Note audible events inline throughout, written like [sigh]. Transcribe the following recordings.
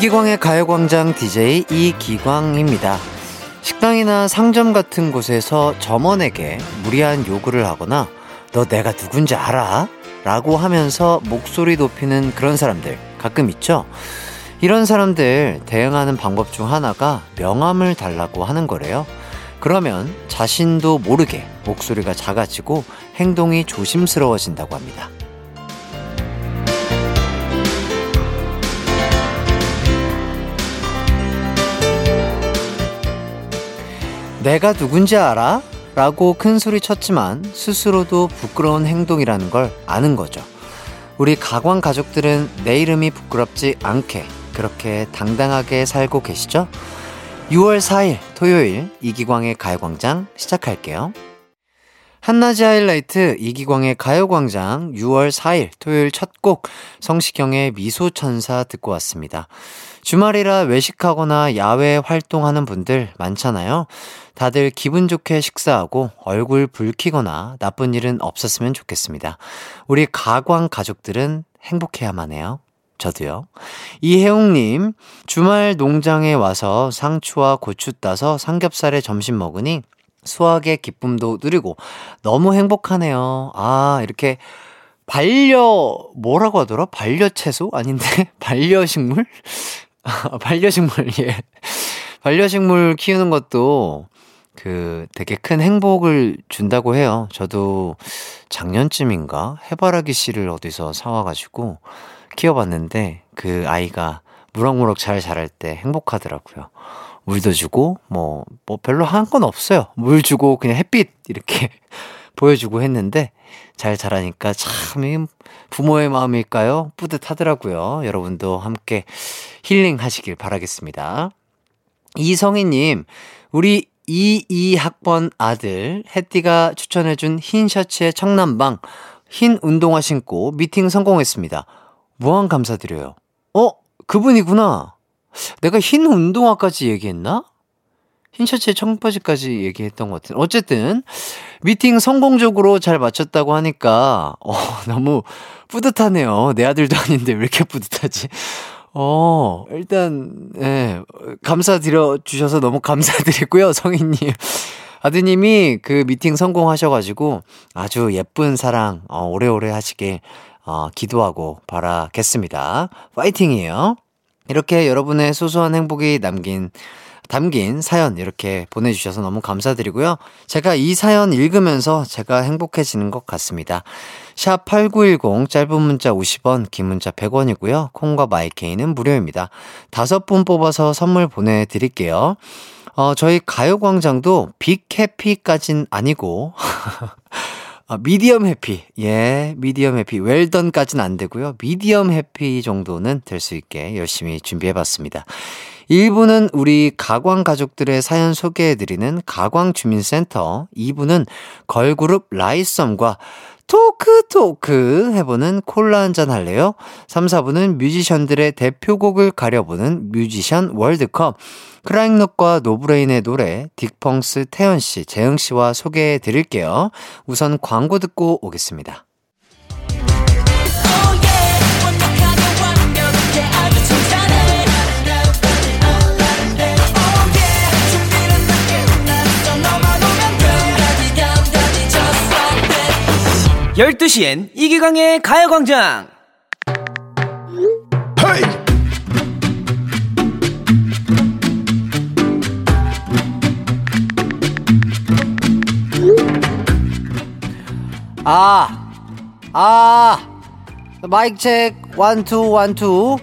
이기광의 가요광장 DJ 이기광입니다. 식당이나 상점 같은 곳에서 점원에게 무리한 요구를 하거나 너 내가 누군지 알아? 라고 하면서 목소리 높이는 그런 사람들 가끔 있죠? 이런 사람들 대응하는 방법 중 하나가 명함을 달라고 하는 거래요. 그러면 자신도 모르게 목소리가 작아지고 행동이 조심스러워진다고 합니다. 내가 누군지 알아? 라고 큰 소리 쳤지만 스스로도 부끄러운 행동이라는 걸 아는 거죠. 우리 가광 가족들은 내 이름이 부끄럽지 않게 그렇게 당당하게 살고 계시죠? 6월 4일 토요일 이기광의 가요광장 시작할게요. 한낮의 하이라이트 이기광의 가요광장 6월 4일 토요일 첫 곡 성시경의 미소천사 듣고 왔습니다. 주말이라 외식하거나 야외 활동하는 분들 많잖아요. 다들 기분 좋게 식사하고 얼굴 붉히거나 나쁜 일은 없었으면 좋겠습니다. 우리 가광 가족들은 행복해야만 해요. 저도요. 이혜웅님, 주말 농장에 와서 상추와 고추 따서 삼겹살에 점심 먹으니 수학의 기쁨도 누리고 너무 행복하네요. 아, 이렇게 반려, 뭐라고 하더라? 반려채소? 아닌데? [laughs] 반려식물? [laughs] 반려식물, 예. 반려식물 키우는 것도 그 되게 큰 행복을 준다고 해요. 저도 작년쯤인가 해바라기 씨를 어디서 사와가지고 키워봤는데 그 아이가 무럭무럭 잘 자랄 때 행복하더라고요. 물도 주고 뭐, 뭐 별로 한 건 없어요. 물 주고 그냥 햇빛 이렇게 [laughs] 보여주고 했는데 잘 자라니까 참 부모의 마음일까요? 뿌듯하더라고요. 여러분도 함께 힐링 하시길 바라겠습니다. 이성희님, 우리 22학번 아들, 혜띠가 추천해준 흰 셔츠에 청남방, 흰 운동화 신고 미팅 성공했습니다. 무한 감사드려요. 어? 그분이구나. 내가 흰 운동화까지 얘기했나? 흰 셔츠에 청바지까지 얘기했던 것 같은. 어쨌든 미팅 성공적으로 잘 마쳤다고 하니까 어, [laughs] 너무 뿌듯하네요. 내 아들도 아닌데 왜 이렇게 뿌듯하지? 어, 일단 예. 감사드려 주셔서 너무 감사드리고요, 성인님. 아드님이 그 미팅 성공하셔가지고 아주 예쁜 사랑 어, 오래오래 하시길 어, 기도하고 바라겠습니다. 파이팅이에요. 이렇게 여러분의 소소한 행복이 남긴 담긴 사연 이렇게 보내주셔서 너무 감사드리고요. 제가 이 사연 읽으면서 제가 행복해지는 것 같습니다. 샵 8910 짧은 문자 50원, 긴 문자 100원이고요. 콩과 마이케이는 무료입니다. 다섯 분 뽑아서 선물 보내드릴게요. 어, 저희 가요광장도 빅 해피까진 아니고, [laughs] 아, 미디엄 해피. 예, 미디엄 해피. 웰던까진 안 되고요. 미디엄 해피 정도는 될 수 있게 열심히 준비해 봤습니다. 1부는 우리 가광 가족들의 사연 소개해드리는 가광 주민센터. 2부는 걸그룹 라이썸과 토크 토크 해보는 콜라 한잔 할래요? 3, 4부는 뮤지션들의 대표곡을 가려보는 뮤지션 월드컵. 크라잉넛과 노브레인의 노래 딕펑스 태현씨, 재흥씨와 소개해 드릴게요. 우선 광고 듣고 오겠습니다. 12시엔 이기광의 가요광장! Hey! 아, 아, 마이크 체크, one two, one two.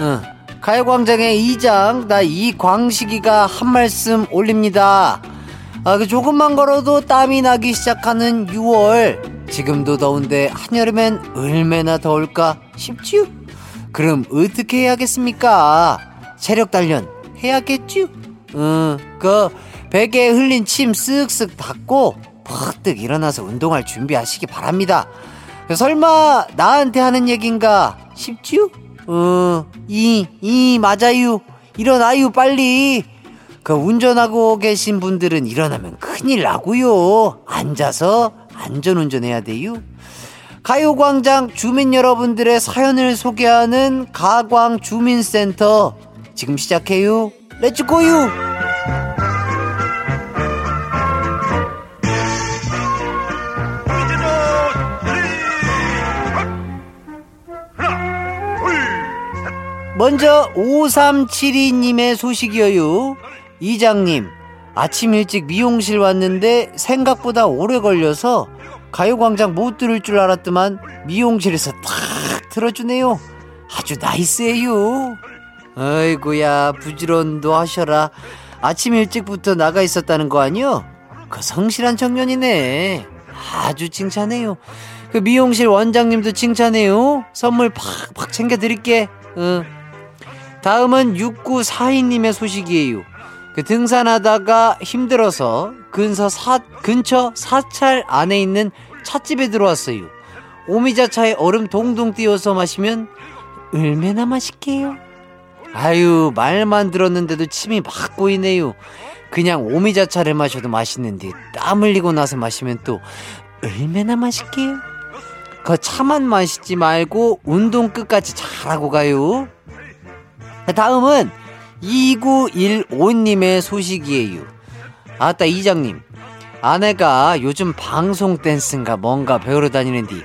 응. 가요광장의 이장, 나 이광식이가 한 말씀 올립니다. 아, 그 조금만 걸어도 땀이 나기 시작하는 6월. 지금도 더운데 한여름엔 얼마나 더울까 싶지요? 그럼 어떻게 해야겠습니까? 체력 단련 해야겠죠? 응, 그 베개에 흘린 침 쓱쓱 닦고 퍼뜩 일어나서 운동할 준비하시기 바랍니다. 설마 나한테 하는 얘긴가 싶지요? 어, 이, 이, 맞아요. 일어나요, 빨리. 그 운전하고 계신 분들은 일어나면 큰일 나고요. 앉아서 안전 운전 해야 돼요. 가요광장 주민 여러분들의 사연을 소개하는 가광 주민센터 지금 시작해요. Let's go유! 먼저 5372님의 소식이에요. 이장님, 아침 일찍 미용실 왔는데 생각보다 오래 걸려서 가요광장 못 들을 줄 알았더만 미용실에서 탁 틀어주네요. 아주 나이스해요. 아이고야 부지런도 하셔라. 아침 일찍부터 나가 있었다는 거 아니요? 그 성실한 청년이네. 아주 칭찬해요. 그 미용실 원장님도 칭찬해요. 선물 팍팍 챙겨드릴게. 어. 다음은 6942님의 소식이에요. 그 등산하다가 힘들어서 근처 사, 근처 사찰 안에 있는 찻집에 들어왔어요. 오미자차에 얼음 동동 띄워서 마시면 얼마나 맛있게요. 아유 말만 들었는데도 침이 막 고이네요. 그냥 오미자차를 마셔도 맛있는데 땀 흘리고 나서 마시면 또 얼마나 맛있게요. 그 차만 마시지 말고 운동 끝까지 잘하고 가요. 다음은 2915님의 소식이에요. 아따, 이장님. 아내가 요즘 방송 댄스인가 뭔가 배우러 다니는데,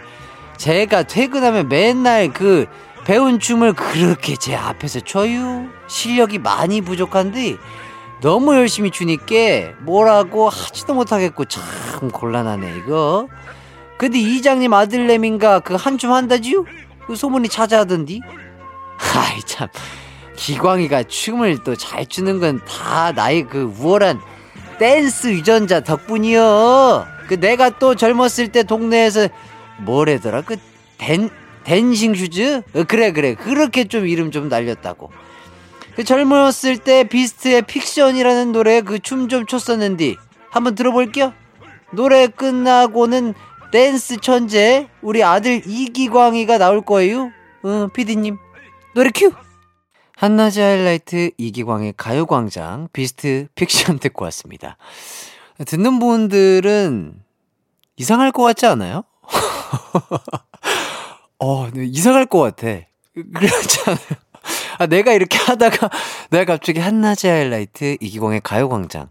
제가 퇴근하면 맨날 그 배운 춤을 그렇게 제 앞에서 춰요. 실력이 많이 부족한데, 너무 열심히 추니까 뭐라고 하지도 못하겠고 참 곤란하네, 이거. 근데 이장님 아들내민가 그 한춤 한다지요? 그 소문이 자자하던디? [laughs] 아이, 참. 기광이가 춤을 또 잘 추는 건 다 나의 그 우월한 댄스 유전자 덕분이요. 그 내가 또 젊었을 때 동네에서 뭐래더라 그 댄, dancing shoes? 어, 그래 그래 그렇게 좀 이름 좀 날렸다고. 그 젊었을 때 비스트의 픽션이라는 노래 그 춤 좀 췄었는데 한번 들어볼게요. 노래 끝나고는 댄스 천재 우리 아들 이기광이가 나올 거예요. 어, 피디님 노래 큐. 한낮의 하이라이트 이기광의 가요광장 비스트 픽션 듣고 왔습니다. 듣는 분들은 이상할 것 같지 않아요? [laughs] 어, 네, 이상할 것 같아. 그렇지 않아요? 아, 내가 이렇게 하다가 내가 갑자기 한낮의 하이라이트 이기광의 가요광장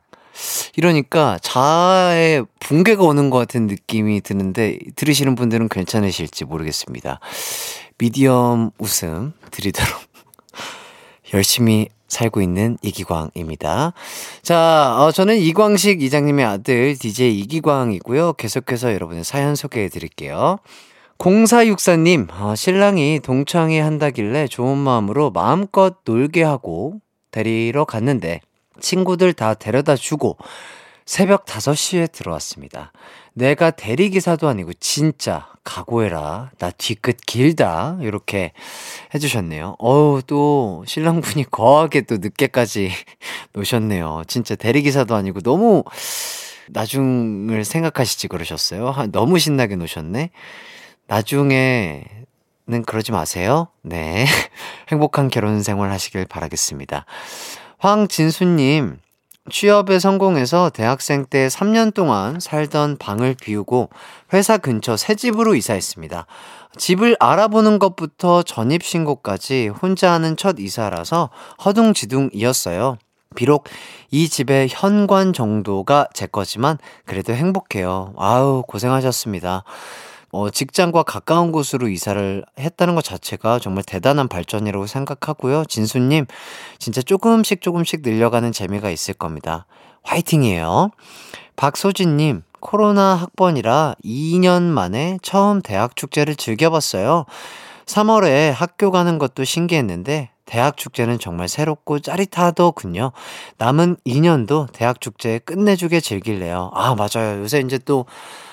이러니까 자아의 붕괴가 오는 것 같은 느낌이 드는데 들으시는 분들은 괜찮으실지 모르겠습니다. 미디엄 웃음 드리도록 열심히 살고 있는 이기광입니다. 자, 어, 저는 이광식 이장님의 아들 DJ 이기광이고요. 계속해서 여러분의 사연 소개해 드릴게요. 0464님, 어, 신랑이 동창회 한다길래 좋은 마음으로 마음껏 놀게 하고 데리러 갔는데 친구들 다 데려다 주고 새벽 5시에 들어왔습니다. 내가 대리기사도 아니고 진짜 각오해라. 나 뒤끝 길다. 이렇게 해주셨네요. 어우, 또 신랑분이 거하게 또 늦게까지 [laughs] 노셨네요. 진짜 대리기사도 아니고 너무 나중을 생각하시지 그러셨어요. 너무 신나게 노셨네. 나중에는 그러지 마세요. 네. [laughs] 행복한 결혼 생활 하시길 바라겠습니다. 황진수님, 취업에 성공해서 대학생 때 3년 동안 살던 방을 비우고 회사 근처 새 집으로 이사했습니다. 집을 알아보는 것부터 전입신고까지 혼자 하는 첫 이사라서 허둥지둥이었어요. 비록 이 집의 현관 정도가 제 거지만 그래도 행복해요. 아우, 고생하셨습니다. 어, 직장과 가까운 곳으로 이사를 했다는 것 자체가 정말 대단한 발전이라고 생각하고요. 진수님, 진짜 조금씩 조금씩 늘려가는 재미가 있을 겁니다. 화이팅이에요. 박소진님, 코로나 학번이라 2년 만에 처음 대학 축제를 즐겨봤어요. 3월에 학교 가는 것도 신기했는데, 대학 축제는 정말 새롭고 짜릿하더군요. 남은 2년도 대학 축제 끝내주게 즐길래요. 아, 맞아요. 요새 이제 또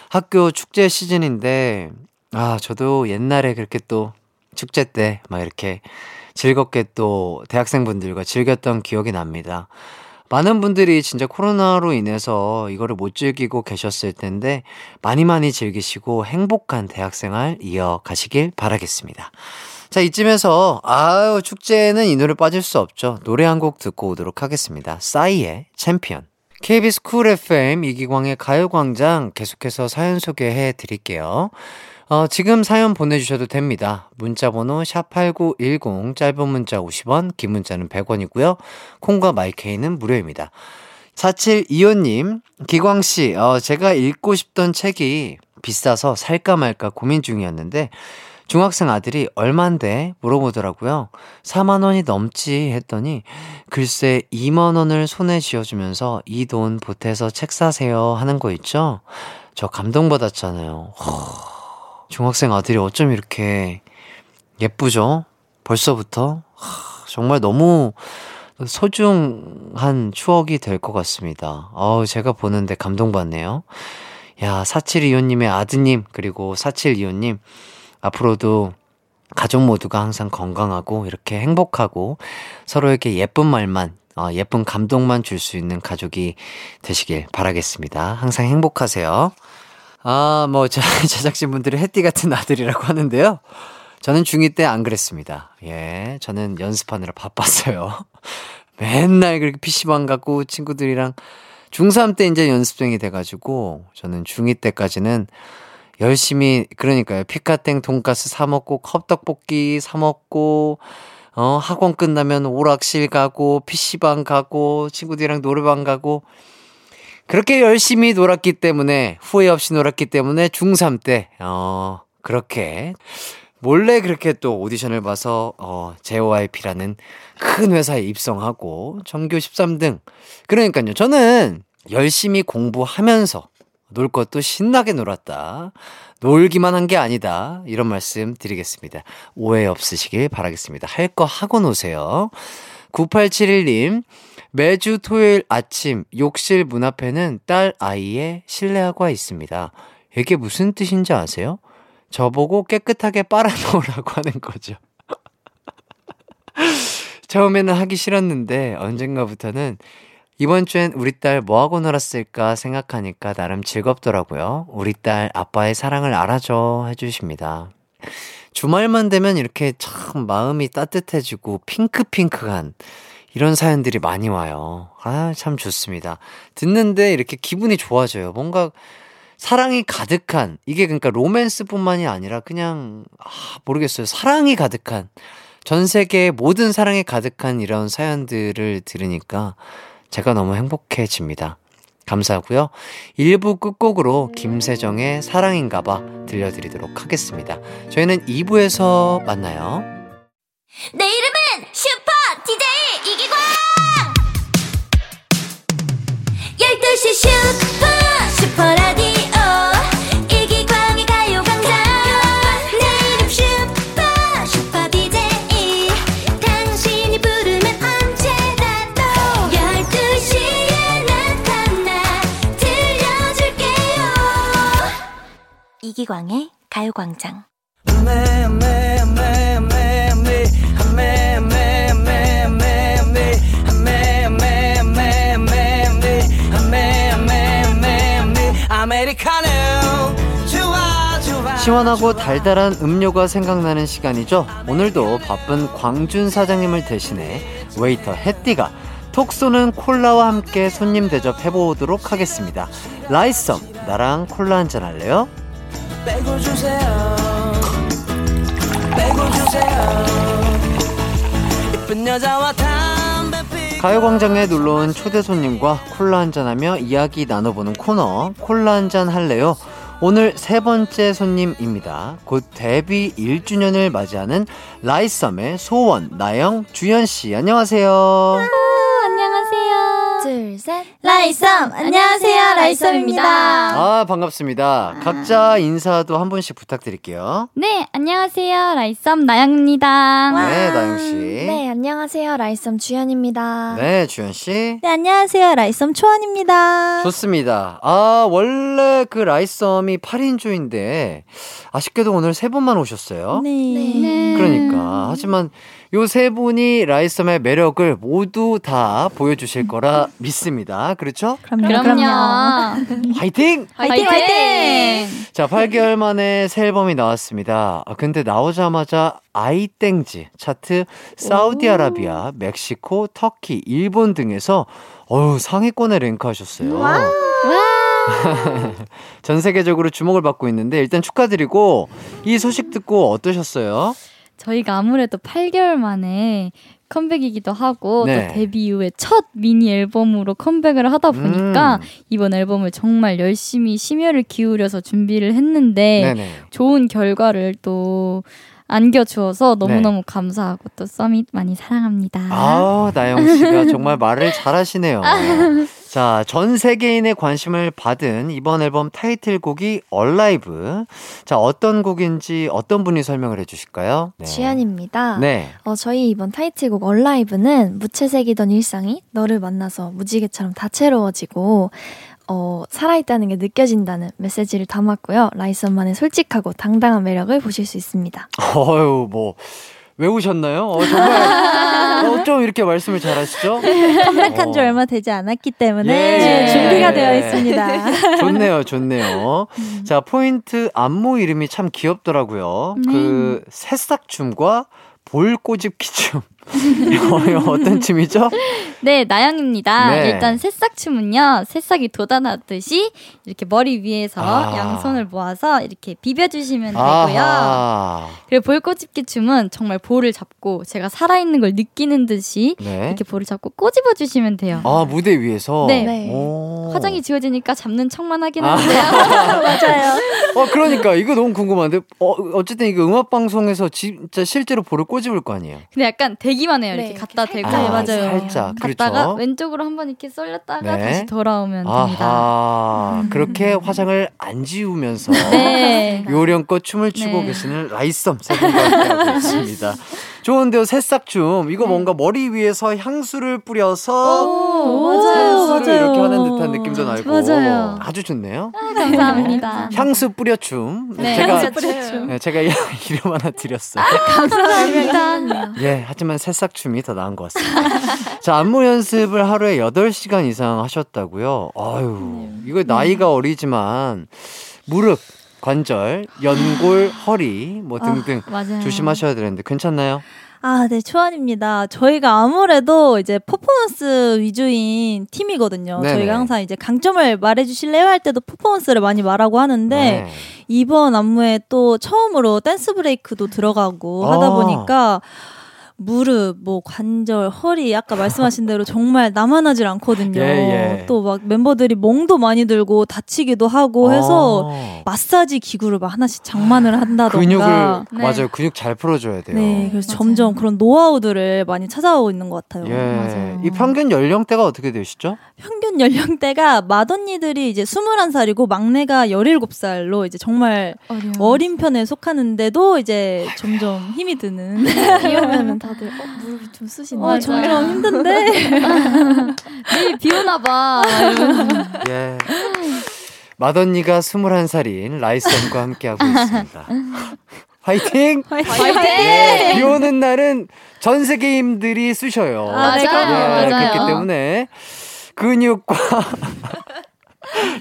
학교 축제 시즌인데, 아, 저도 옛날에 그렇게 또 축제 때 막 이렇게 즐겁게 또 대학생분들과 즐겼던 기억이 납니다. 많은 분들이 진짜 코로나로 인해서 이거를 못 즐기고 계셨을 텐데 많이 많이 즐기시고 행복한 대학생활 이어가시길 바라겠습니다. 자, 이쯤에서 아유, 축제에는 이 노래 빠질 수 없죠. 노래 한 곡 듣고 오도록 하겠습니다. 싸이의 챔피언. KBS 쿨 FM 이기광의 가요광장 계속해서 사연 소개해 드릴게요. 어, 지금 사연 보내주셔도 됩니다. 문자번호 샵8910, 짧은 문자 50원, 긴 문자는 100원이고요. 콩과 마이케이는 무료입니다. 4725님, 기광씨, 어, 제가 읽고 싶던 책이 비싸서 살까 말까 고민 중이었는데, 중학생 아들이 얼만데 물어보더라고요. 4만 원이 넘지 했더니, 글쎄 2만 원을 손에 쥐어주면서 이 돈 보태서 책 사세요 하는 거 있죠? 저 감동받았잖아요. 허... 중학생 아들이 어쩜 이렇게 예쁘죠? 벌써부터? 하, 정말 너무 소중한 추억이 될 것 같습니다. 어우, 제가 보는데 감동받네요. 야, 4725님의 아드님, 그리고 4725님, 앞으로도 가족 모두가 항상 건강하고 이렇게 행복하고 서로에게 예쁜 말만, 어, 예쁜 감동만 줄 수 있는 가족이 되시길 바라겠습니다. 항상 행복하세요. 아, 뭐, 저, [laughs] 제작진분들이 햇띠 같은 아들이라고 하는데요. 저는 중2 때 안 그랬습니다. 예, 저는 연습하느라 바빴어요. [laughs] 맨날 그렇게 PC방 가고 친구들이랑 중3 때 이제 연습생이 돼가지고 저는 중2 때까지는 열심히, 그러니까요. 피카땡 돈가스 사 먹고 컵떡볶이 사 먹고, 어, 학원 끝나면 오락실 가고, PC방 가고, 친구들이랑 노래방 가고, 그렇게 열심히 놀았기 때문에, 후회 없이 놀았기 때문에 중3 때, 어, 그렇게, 몰래 그렇게 또 오디션을 봐서, 어, JYP라는 큰 회사에 입성하고, 전교 13등. 그러니까요. 저는 열심히 공부하면서, 놀 것도 신나게 놀았다. 놀기만 한 게 아니다. 이런 말씀 드리겠습니다. 오해 없으시길 바라겠습니다. 할 거 하고 노세요. 9871님, 매주 토요일 아침 욕실 문 앞에는 딸 아이의 실내화가 있습니다. 이게 무슨 뜻인지 아세요? 저보고 깨끗하게 빨아놓으라고 하는 거죠. [laughs] 처음에는 하기 싫었는데 언젠가부터는 이번 주엔 우리 딸 뭐하고 놀았을까 생각하니까 나름 즐겁더라고요. 우리 딸 아빠의 사랑을 알아줘 해주십니다. 주말만 되면 이렇게 참 마음이 따뜻해지고 핑크핑크한 이런 사연들이 많이 와요. 아, 참 좋습니다. 듣는데 이렇게 기분이 좋아져요. 뭔가 사랑이 가득한, 이게 그러니까 로맨스뿐만이 아니라 그냥, 아, 모르겠어요. 사랑이 가득한, 전 세계의 모든 사랑이 가득한 이런 사연들을 들으니까 제가 너무 행복해집니다. 감사하고요. 1부 끝곡으로 김세정의 사랑인가봐 들려드리도록 하겠습니다. 저희는 2부에서 만나요. 내 이름은 슈퍼 DJ 이기광 12시 슈퍼 이기광의 가요광장 시원하고 달달한 음료가 생각나는 시간이죠. 오늘도 바쁜 광준 사장님을 대신해 웨이터 햇띠가 톡 쏘는 콜라와 함께 손님 대접해보도록 하겠습니다. 라이썸, 나랑 콜라 한잔 할래요? 빼고 주세요 빼고 주세요 이쁜 여자와 담배 피 가요광장에 놀러온 초대 손님과 콜라 한잔하며 이야기 나눠보는 코너 콜라 한잔 할래요? 오늘 세 번째 손님입니다. 곧 데뷔 1주년을 맞이하는 라이썸의 소원, 나영, 주연씨. 안녕하세요. 둘, 셋. 라이썸 안녕하세요 라이썸입니다. 아, 반갑습니다. 각자 인사도 한 분씩 부탁드릴게요. 네 안녕하세요 라이썸 나영입니다. 네, 나영씨. 네, 안녕하세요. 라이썸 주현입니다. 네, 주현씨. 네 안녕하세요 라이썸 초원입니다. 좋습니다. 아, 원래 그 라이썸이 8인조인데, 아쉽게도 오늘 세 분만 오셨어요. 네. 그러니까. 하지만 요 세 분이 라이썸의 매력을 모두 다 보여주실 거라 믿습니다. [laughs] 그렇죠? 그럼요. 그럼요. 화이팅! 화이팅 화이팅. 자, 8개월 만에 새 앨범이 나왔습니다. 아, 근데 나오자마자 아이땡지 차트 사우디아라비아, 멕시코, 터키, 일본 등에서 어우, 상위권에 랭크하셨어요. 와. [laughs] 전 세계적으로 주목을 받고 있는데 일단 축하드리고 이 소식 듣고 어떠셨어요? 저희가 아무래도 8개월 만에 컴백이기도 하고 네. 또 데뷔 이후에 첫 미니 앨범으로 컴백을 하다 보니까 음. 이번 앨범을 정말 열심히 심혈을 기울여서 준비를 했는데 네네. 좋은 결과를 또 안겨주어서 너무너무 감사하고 또 서밋 많이 사랑합니다. 네. 아, 나영 씨가 정말 말을 잘하시네요. [laughs] 자, 전 세계인의 관심을 받은 이번 앨범 타이틀곡이 얼라이브. 자, 어떤 곡인지 어떤 분이 설명을 해 주실까요? 네. 주연입니다. 네. 어, 저희 이번 타이틀곡 얼라이브는 무채색이던 일상이 너를 만나서 무지개처럼 다채로워지고 어, 살아있다는 게 느껴진다는 메시지를 담았고요. 라이선만의 솔직하고 당당한 매력을 보실 수 있습니다. [laughs] 어유 뭐. 외우셨나요? 어, 정말, [laughs] 어, 좀 이렇게 말씀을 잘하시죠? 컴백한 지 어. 얼마 되지 않았기 때문에 예. 준비가 되어 있습니다. [laughs] 좋네요, 좋네요. 자, 포인트 안무 이름이 참 귀엽더라고요. 네. 그 새싹춤과 볼꼬집 기 춤. [laughs] 이거 어떤 춤이죠? 네, 나영입니다. 네. 일단 새싹 춤은요, 새싹이 돋아났듯이 이렇게 머리 위에서 아. 양손을 모아서 이렇게 비벼주시면 되고요. 아하. 그리고 볼꼬집기 춤은 정말 볼을 잡고 제가 살아있는 걸 느끼는 듯이 네. 이렇게 볼을 잡고 꼬집어 주시면 돼요. 아, 무대 위에서? 네. 네. 오. 화장이 지워지니까 잡는 척만 하긴 아. 한데요. [laughs] 맞아요. 어, 그러니까, 이거 너무 궁금한데, 어, 어쨌든 이거 음악방송에서 진짜 실제로 볼을 꼬집을 거 아니에요? 근데 약간 대기만 해요. 이렇게 네, 갖다 대고. 살짝, 맞아요. 살짝. 갔다가 그렇죠. 왼쪽으로 한번 이렇게 쏠렸다가 네. 다시 돌아오면 됩니다. 아하. [laughs] 그렇게 [laughs] 화장을 안 지우면서. 네. [laughs] 요령껏 춤을 추고 네. 계시는 라이썸 세 분과 함께하고 있습니다. 좋은데요, 새싹춤. 이거 뭔가 머리 위에서 향수를 뿌려서 오, 향수를 맞아요. 이렇게 하는 듯한 느낌도 나고 맞아요. 아주 좋네요. 감사합니다. [laughs] 향수 뿌려춤. 네, 제가 향수 뿌려춤. 네, 제가 이- [laughs] 이름 하나 드렸어요. 감사합니다. [laughs] 예, 하지만 새싹춤이 더 나은 것 같습니다. 자, 안무 연습을 하루에 8시간 이상 하셨다고요? 아유, 이거 나이가 어리지만 무릎, 관절, 연골, 허리 뭐 등등 맞아요. 조심하셔야 되는데 괜찮나요? 아, 네, 초안입니다. 저희가 아무래도 이제 퍼포먼스 위주인 팀이거든요. 네네. 저희가 항상 이제 강점을 말해주실래요? 할 때도 퍼포먼스를 많이 말하고 하는데, 네. 이번 안무에 또 처음으로 댄스 브레이크도 들어가고 하다 아. 보니까, 무릎, 뭐 관절, 허리 아까 말씀하신 대로 정말 남아나질 않거든요. 예, 예. 또막 멤버들이 멍도 많이 들고 다치기도 하고 해서 아, 마사지 기구를 막 하나씩 장만을 한다던가. 근육을 네. 맞아요. 근육 잘 풀어줘야 돼요. 네, 그래서 맞아요. 점점 그런 노하우들을 많이 찾아오고 있는 것 같아요. 예, 맞아요. 이 평균 연령대가 어떻게 되시죠? 평균 연령대가 맏언니들이 이제 21살이고 막내가 17살로 이제 정말 어려워. 어린 편에 속하는데도 이제 점점 힘이 드는. 비 오면은 다들 어, 무릎이 좀 쑤시네. 어, 점점 힘든데. 내일 [laughs] 비 오나 봐. [laughs] 예. 맏언니가 21살인 라이썸과 함께하고 [laughs] 있습니다. 화이팅! 화이팅! 예, 비 오는 날은 전 세계인들이 쑤셔요. 아, 네, 맞아요, 예, 맞아요. 그렇기 때문에 근육과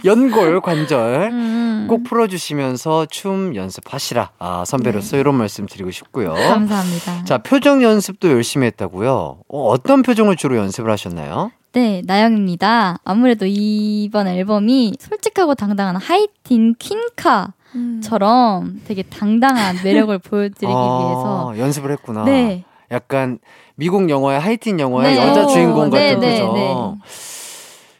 연골, 관절 음. 꼭 풀어주시면서 춤 연습하시라. 아, 선배로서 이런 말씀 드리고 싶고요. 감사합니다. 자, 표정 연습도 열심히 했다고요? 어, 어떤 표정을 주로 연습을 하셨나요? 네, 나영입니다. 아무래도 이번 앨범이 솔직하고 당당한 하이틴 퀸카 처럼 되게 당당한 매력을 보여드리기 아, 위해서 연습을 했구나. 네. 약간 미국 영화의 하이틴 영화의 네. 여자 오, 주인공 네, 같은 네, 표정. 네.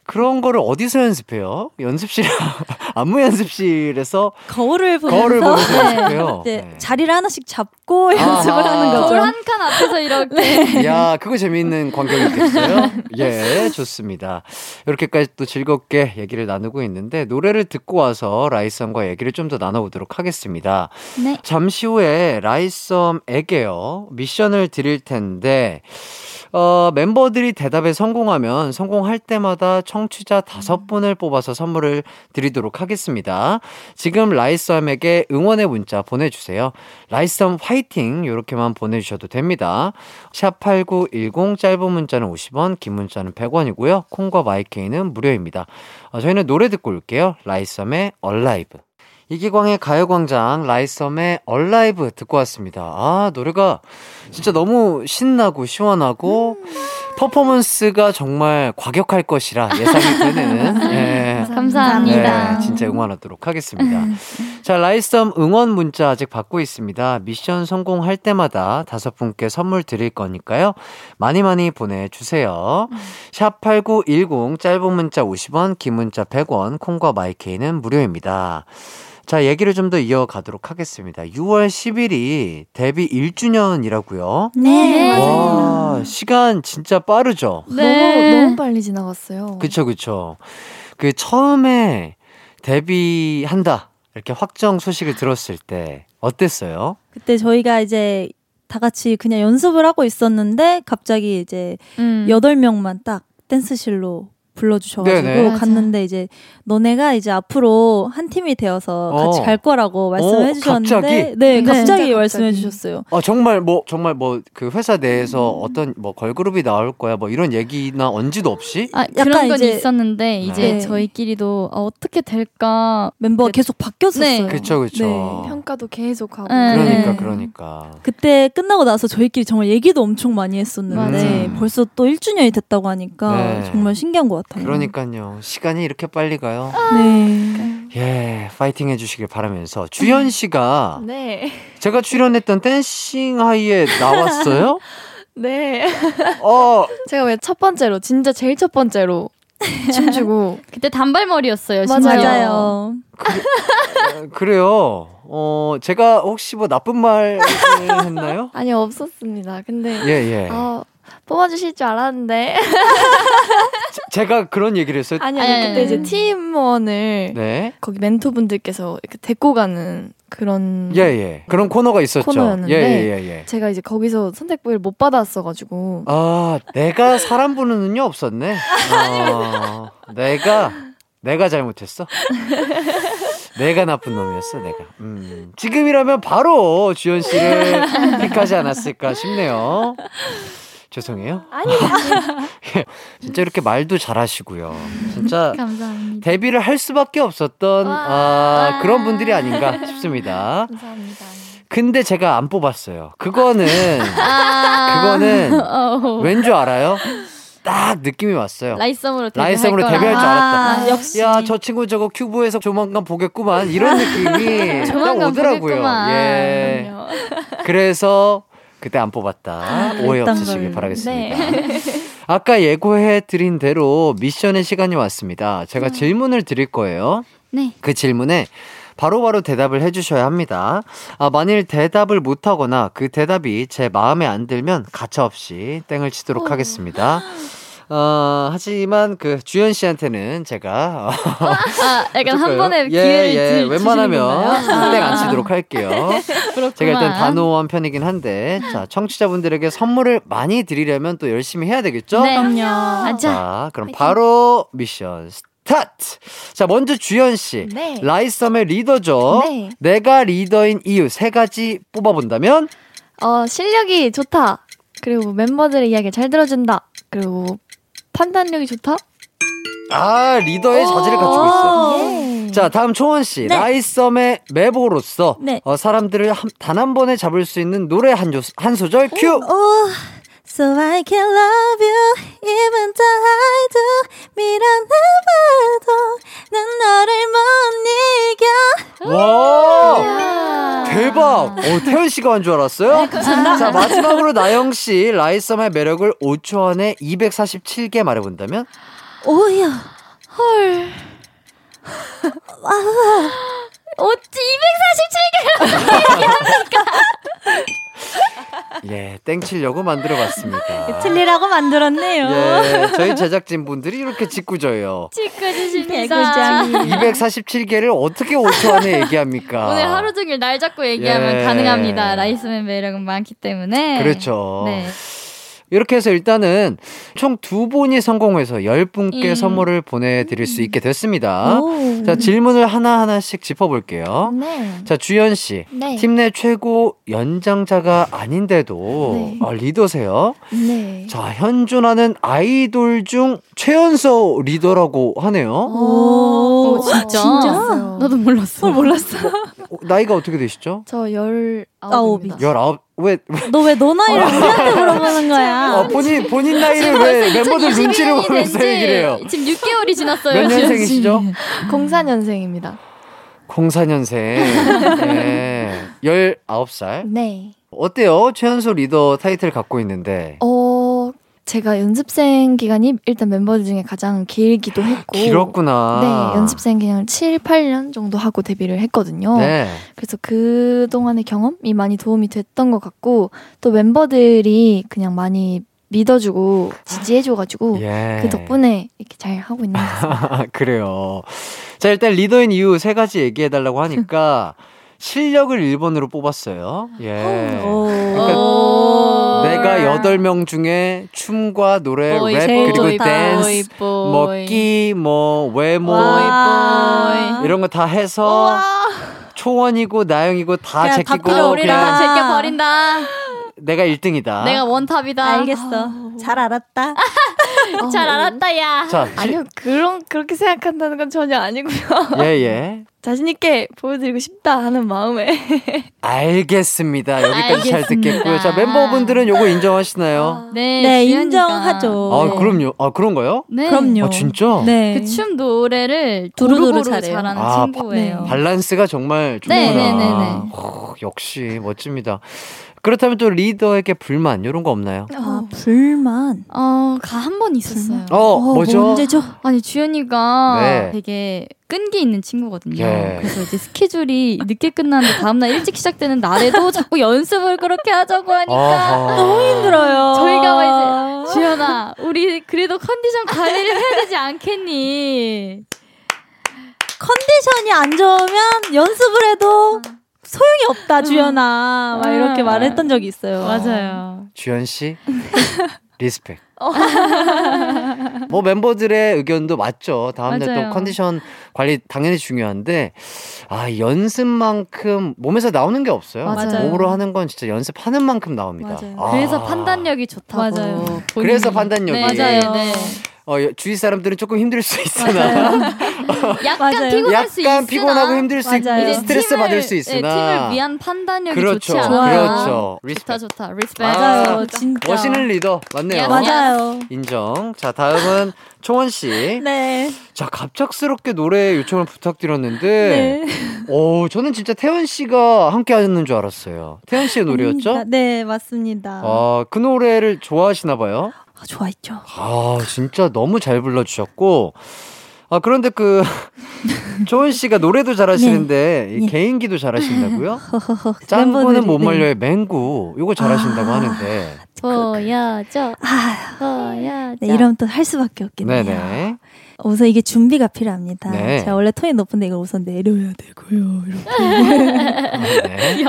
그런 거를 어디서 연습해요? 연습실, [laughs] 안무 연습실에서 거울을 보면서 거울을 보면서 연습해요. 이제 [laughs] 네. 자리를 하나씩 잡고 연습을 아하. 하는 거죠. 거울 한 칸 앞에서 이렇게 [laughs] 야, 그거 재미있는 광경이겠어요? 예, 좋습니다. 이렇게까지 또 즐겁게 얘기를 나누고 있는데, 노래를 듣고 와서 라이썸과 얘기를 좀 더 나눠보도록 하겠습니다. 네. 잠시 후에 라이썸에게요, 미션을 드릴 텐데, 어, 멤버들이 대답에 성공하면 성공할 때마다 청취자 다섯 분을 뽑아서 선물을 드리도록 하겠습니다. 지금 라이썸에게 응원의 문자 보내주세요. 라이썸 화이팅! 이렇게만 보내주셔도 됩니다. 샵8910 짧은 문자는 50원, 긴 문자는 100원이고요. 콩과 마이케이는 무료입니다. 어, 저희는 노래 듣고 올게요. 라이썸의 Alive. 이기광의 가요광장 라이썸의 Alive 듣고 왔습니다. 아, 노래가 진짜 너무 신나고 시원하고 퍼포먼스가 정말 과격할 것이라 예상이 되는. [laughs] 예. 감사합니다. 네, 진짜 응원하도록 하겠습니다. [laughs] 자, 라이썸 응원 문자 아직 받고 있습니다. 미션 성공할 때마다 다섯 분께 선물 드릴 거니까요. 많이 많이 보내주세요. 샵8910 짧은 문자 50원, 긴 문자 100원, 콩과 마이케이는 무료입니다. 자, 얘기를 좀 더 이어가도록 하겠습니다. 6월 10일이 데뷔 1주년이라고요. 네. 와, 시간 진짜 빠르죠? 네. 너무 너무 빨리 지나갔어요. 그쵸, 그쵸. 그 처음에 데뷔한다. 이렇게 확정 소식을 들었을 때 어땠어요? 그때 저희가 이제 다 같이 그냥 연습을 하고 있었는데 갑자기 이제 음. 여덟 명만 딱 댄스실로 불러주셔가지고 네네. 갔는데 이제 너네가 이제 앞으로 한 팀이 되어서 같이 어. 갈 거라고 말씀을 어, 해주셨는데 갑자기? 네 네, 갑자기 말씀해 갑자기. 주셨어요. 아, 정말 뭐, 정말 뭐, 그 회사 내에서 어떤 뭐 걸그룹이 나올 거야, 뭐 이런 얘기나 언지도 없이? 아, 약간 그런 건 이제- 있었는데 이제 네. 저희끼리도 아, 어떻게 될까 멤버가 그- 계속 바뀌었었어요. 네. 그쵸, 그쵸. 네. 평가도 계속 하고. 네. 그러니까, 네. 그러니까. 그때 끝나고 나서 저희끼리 정말 얘기도 엄청 많이 했었는데 맞아요. 벌써 또 1주년이 됐다고 하니까 네. 정말 신기한 것 같아요. 그러니까요. 시간이 이렇게 빨리 가요. 네. 예, 파이팅 해주시길 바라면서. 주현 씨가 네. 제가 출연했던 댄싱 하이에 나왔어요? [laughs] 네. 어, 제가 왜 첫 번째로 진짜 제일 첫 번째로 춤추고 [laughs] 그때 단발머리였어요. 맞아요. 심지어. 맞아요. 어, 그래요. 어, 제가 혹시 뭐 나쁜 말 했나요? [laughs] 아니 없었습니다. 근데 예, 예. 아 뽑아주실 줄 알았는데 제가 그런 얘기를 했어요. 아니 아니, 그때. 이제 팀원을 네. 거기 멘토분들께서 이렇게 데리고 가는 그런 예, 예. 그런 코너가 있었죠. 코너였는데. 예, 예, 예, 예. 제가 이제 거기서 선택부를 못 받았어 가지고 아, 내가 사람 부는 눈이 없었네. 어, 내가, 내가 잘못했어. 내가 나쁜 놈이었어, 내가. 음, 지금이라면 바로 주현 씨를 [laughs] 픽하지 않았을까 싶네요. 죄송해요. 아니 [laughs] 진짜 이렇게 말도 잘하시고요. 진짜 [laughs] 감사합니다. 데뷔를 할 수밖에 없었던 와. 아, 그런 분들이 아닌가 [laughs] 싶습니다. 감사합니다. 근데 제가 안 뽑았어요. 그거는 아, 그거는 어, 왠줄 알아요? 딱 느낌이 왔어요. 라이썸으로 데뷔할 라이썸으로. 데뷔할 줄 알았다. 아, 역시. 야, 저 친구 저거 큐브에서 조만간 보겠구만. 이런 느낌이 딱 오더라고요. 보겠구만. 예. 그래서 그때 안 뽑았다. 오해 그랬던 없으시길. 바라겠습니다. 네. [laughs] 아까 예고해 드린 대로 미션의 시간이 왔습니다. 제가 질문을 드릴 거예요. 네. 그 질문에 바로 바로 대답을 해주셔야 합니다. 아, 만일 대답을 못하거나 그 대답이 제 마음에 안 들면 가차없이 땡을 치도록 하겠습니다. [laughs] 어, 하지만 그 주현 씨한테는 제가 아, 약간 한 번에 예, 기회를 예, 주- 웬만하면 땡안 치도록 할게요. 제가 일단 단호한 편이긴 한데 자 청취자분들에게 선물을 많이 드리려면 또 열심히 해야 되겠죠? 네. 그럼요. 자 그럼 바로 미션 스타트. 자 먼저 주현 씨 네. 라이썸의 리더죠. 네. 내가 리더인 이유 세 가지 뽑아본다면 어 실력이 좋다. 그리고 멤버들의 이야기 잘 들어준다. 그리고 판단력이 좋다. 아 리더의 자질을 갖추고 있어요. 예. 자 다음 초원 씨 네. 라이썸의 메보로서 네. 어, 사람들을 단 한 번에 잡을 수 있는 노래 한, 조, 한 소절 큐. Oh, so I can love you even though I do. 밀어내봐도 난 너를 못 이겨. 와 대박! 어, 태연 씨가 한 줄 알았어요? 자, 마지막으로 나영 씨, 라이썸의 매력을 5초 안에 247개 말해본다면? 오야 어찌 247개 예, 땡치려고 만들어봤습니다. 틀리라고 만들었네요. 예, 저희 제작진 분들이 이렇게 짓궂어요. 찍어주십니다. 247개를 어떻게 5초 안에 얘기합니까? 오늘 하루 종일 날 잡고 얘기하면 예. 가능합니다. 라이스맨 매력은 많기 때문에. 그렇죠. 네. 이렇게 해서 일단은 총 두 분이 성공해서 열 분께 음. 선물을 보내드릴 수 있게 됐습니다. 오. 자, 질문을 하나하나씩 짚어볼게요. 네. 자, 주연 씨. 네. 팀내 최고 연장자가 아닌데도 네. 아, 리더세요. 네. 자, 현존하는 아이돌 중 최연소 리더라고 하네요. 오, 어, 진짜? 진짜였어요. 나도 몰랐어. 몰랐어. 나이가 어떻게 되시죠? 저 열 아홉입니다. 19. 왜, 왜너 왜 너 나이를 우리한테 물어보는 거야? 어, 본인 본인 나이를 왜 멤버들 눈치를 2021년이 보면서 얘기를 해요? 지금 6개월이 지났어요. 몇. 년생이시죠? 04년생입니다. 04년생. 네. 19살. [laughs] 네. 어때요? 최연소 리더 타이틀 갖고 있는데. 어, 제가 연습생 기간이 일단 멤버들 중에 가장 길기도 했고. 길었구나. 네, 연습생 기간 7, 8년 정도 하고 데뷔를 했거든요. 네. 그래서 그 동안의 경험이 많이 도움이 됐던 것 같고, 또 멤버들이 그냥 많이 믿어주고 지지해줘가지고, 예. 그 덕분에 이렇게 잘 하고 있는 것 같습니다. [laughs] 그래요. 자, 일단 리더인 이유 세 가지 얘기해달라고 하니까 [laughs] 실력을 1번으로 뽑았어요. 예. 오. 그러니까 내가 여덟 명 중에 춤과 노래, 보이, 랩, 그리고 좋다. 댄스, 보이, 뭐 보이. 끼, 뭐 외모 와. 이런 거 다 해서 초원이고 나영이고 다 제끼고 그냥- 제껴 버린다. 내가 1등이다. 내가 원탑이다. 알겠어. 잘 알았다. [laughs] [laughs] 잘 알았다, 야. 자, [laughs] 실- 아니요, 그런, 그렇게 생각한다는 건 전혀 아니고요. [laughs] 예, 예. 자신 있게 보여드리고 싶다 하는 마음에. 알겠습니다. 여기까지 잘 알겠습니다. 듣겠고요. 자, 멤버분들은 요거 인정하시나요? 네, 네, 주연이가. 인정하죠. 아, 네. 그럼요. 아, 그런가요? 네. 그럼요. 아, 진짜? 네. 그 춤 노래를 두루두루. 잘하는 아, 친구예요. 네. 밸런스가 정말 좋구나. 네, 네, 네, 네. 어, 역시 멋집니다. 그렇다면 또 리더에게 불만 이런 거 없나요? 아, 불만. 어, 가한번 있었어요. 어, 어, 뭐죠? 뭐 언제죠? 아니 주연이가 네. 되게 끈기 있는 친구거든요. 예. 그래서 이제 스케줄이 늦게 끝나는데 다음날 일찍 시작되는 날에도 [laughs] 자꾸 연습을 그렇게 하자고 하니까 아하. 너무 힘들어요. 저희가 막 이제 주연아, 우리 그래도 컨디션 관리를 해야 되지 않겠니? 컨디션이 안 좋으면 연습을 해도 소용이 없다, 주연아. 막 이렇게 음. 말했던 적이 있어요. 맞아요. 주현 씨, [laughs] respect. [laughs] 뭐 멤버들의 의견도 맞죠. 다음날. 또 컨디션 관리 당연히 중요한데 아 연습만큼 몸에서 나오는 게 없어요. 맞아요. 몸으로 하는 건 진짜 연습하는 만큼 나옵니다. 맞아요. 아. 그래서 판단력이 좋다고. 맞아요. 그래서 판단력이. 네, 맞아요. 네. 어, 여- 주위 사람들은 조금 힘들 수 있으나 [laughs] 약간. 피곤할 수 있으나 약간 피곤하고 힘들 수 있고 스트레스 팀을, 받을 수 네, 있으나 팀을 위한 판단력이 그렇죠. 좋지 않아요. 그렇죠. 좋다 respect. 좋다. respect. 맞아요, 진짜. 멋있는 리더 맞네요. 야, 맞아요. 인정. 자 다음은 초원 씨. 네. 자 갑작스럽게 노래 요청을 부탁드렸는데, 네. 오 저는 진짜 태연 씨가 함께 하는 줄 알았어요. 태연 씨의 노래였죠? 아닙니다. 네, 맞습니다. 아그 노래를 좋아하시나 봐요. 아, 좋아했죠. 아 진짜 너무 잘 불러주셨고. 아 그런데 그 [laughs] 초원 씨가 노래도 잘하시는데 이 네. 개인기도 잘하신다고요? [laughs] 짱구는 못 네. 말려의 맹구 요거 잘하신다고 아. 하는데. 보여줘. 아, 보여줘. 네, 이러면 또 할 수밖에 없겠네요. 네네. 우선 이게 준비가 필요합니다. 네. 제가 원래 톤이 높은데 이걸 우선 내려야 되고요. 이렇게. [laughs] 네.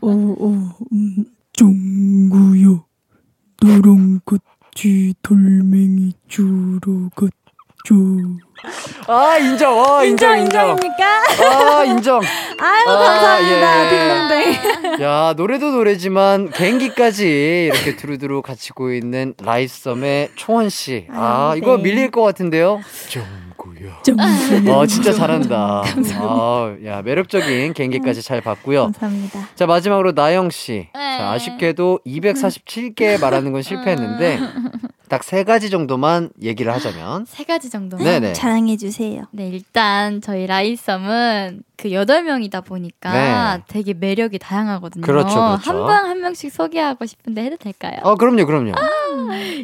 오, 오, 음, 종구요. 노랑꽃 이 돌멩이 주러 갔죠. 아 인정. 어, 인정 인정. 인정입니까? 아 인정. 아유, 아, 감사합니다. 예. 딩동댕. 야 노래도 노래지만 개인기까지 이렇게 두루두루 갖추고 있는 라이썸의 초원 씨. 아 이거 네. 밀릴 것 같은데요. 정구야. 좀어 진짜 잘한다. [laughs] 아, 야 매력적인 개인기까지 잘 봤고요. 감사합니다. 자 마지막으로 나영 씨. 네. 자 아쉽게도 247개 말하는 건 실패했는데 딱 세 가지 정도만 얘기를 하자면. 세 가지 정도만. 네네. 자랑해 주세요. 네, 일단 저희 라이썸은 그 여덟 명이다 보니까 네. 되게 매력이 다양하거든요. 그렇죠, 그렇죠. 한명한 명씩 소개하고 싶은데 해도 될까요? 어 그럼요 그럼요.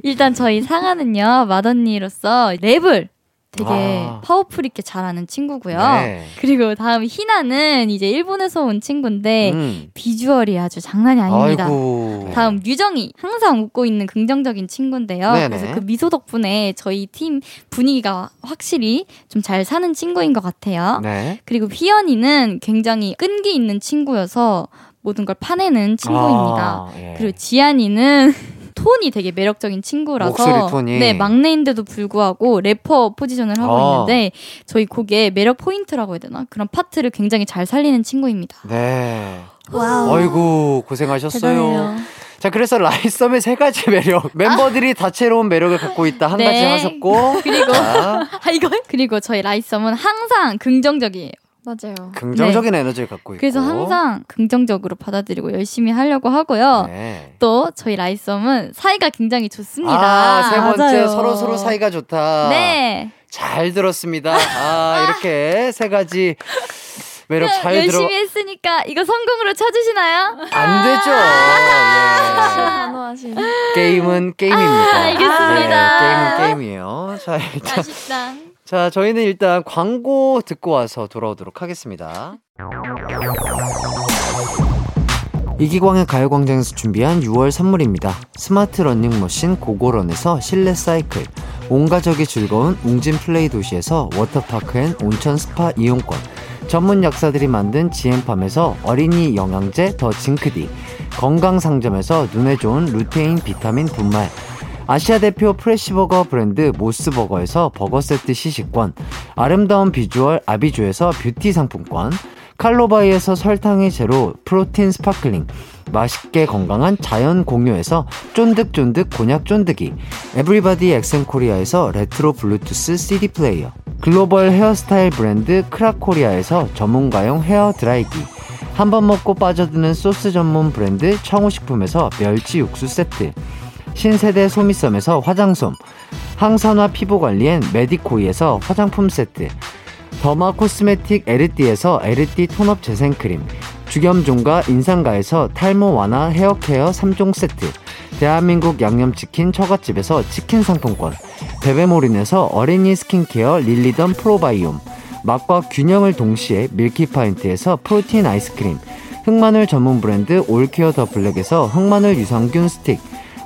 일단 저희 상아는요, 맏언니로서 랩을 되게 아. 파워풀 있게 잘하는 친구고요. 네. 그리고 다음 희나는 이제 일본에서 온 친구인데 음. 비주얼이 아주 장난이 아닙니다. 아이고. 다음 유정이 항상 웃고 있는 긍정적인 친구인데요. 네네. 그래서 그 미소 덕분에 저희 팀 분위기가 확실히 좀 잘 사는 친구인 것 같아요. 네. 그리고 휘연이는 굉장히 끈기 있는 친구여서 모든 걸 파내는 친구입니다. 아, 예. 그리고 지안이는 톤이 되게 매력적인 친구라서 목소리 톤이. 네 막내인데도 불구하고 래퍼 포지션을 하고 아. 있는데 저희 곡의 매력 포인트라고 해야 되나 그런 파트를 굉장히 잘 살리는 친구입니다. 네. wow. 아이고 고생하셨어요. 대단해요. 자 그래서 라이썸의 세 가지 매력 멤버들이 다채로운 매력을 갖고 있다 한 네. 가지 하셨고 그리고 자, [laughs] 아 이거 그리고 저희 라이썸은 항상 긍정적이에요. 맞아요. 긍정적인 에너지를 갖고 있고. 그래서 항상 긍정적으로 받아들이고 열심히 하려고 하고요. 네. 또 저희 라이썸은 사이가 굉장히 좋습니다. 아, 세 번째 맞아요. 서로 서로 사이가 좋다. 네. 잘 들었습니다. 아, 이렇게 [laughs] 세 가지 매력 잘 들어. 열심히 했으니까 이거 성공으로 쳐주시나요? 안 되죠. 예. 단호하신. 게임은 게임입니다. 아, 알겠습니다. 네, 게임은 게임이에요. 자, 일단 맛있다. 자, 저희는 일단 광고 듣고 와서 돌아오도록 하겠습니다. 이기광의 가요광장에서 준비한 6월 선물입니다. 스마트 러닝머신 고고런에서 실내 사이클, 온 가족이 즐거운 웅진 플레이 도시에서 워터파크 and 온천 스파 이용권, 전문 약사들이 만든 지엠팜에서 어린이 영양제 더 징크디, 건강상점에서 눈에 좋은 루테인 비타민 분말, 아시아 대표 fresh 버거 브랜드 모스버거에서 버거 세트 시식권, 아름다운 비주얼 아비주에서 뷰티 상품권, 칼로바이에서 설탕이 제로 프로틴 sparkling, 맛있게 건강한 자연 공유에서 쫀득쫀득 곤약 쫀득이, 에브리바디 엑센코리아에서 레트로 블루투스 CD 플레이어, 글로벌 헤어스타일 브랜드 크라코리아에서 전문가용 헤어 드라이기, 한 번 먹고 빠져드는 소스 전문 브랜드 청우식품에서 멸치 육수 세트, 신세대 소미섬에서 화장솜, 항산화 피부관리엔 메디코이에서 화장품 세트, derma cosmetic 에르띠에서 에르띠 tone up 재생크림, 주겸종과 인상가에서 탈모 완화 헤어케어 3종 세트, 대한민국 양념치킨 처갓집에서 치킨 상품권, 베베모린에서 어린이 스킨케어 릴리던 프로바이옴, 맛과 균형을 동시에 밀키파인트에서 프로틴 아이스크림, 흑마늘 전문 브랜드 올케어 더 블랙에서 흑마늘 유산균 스틱,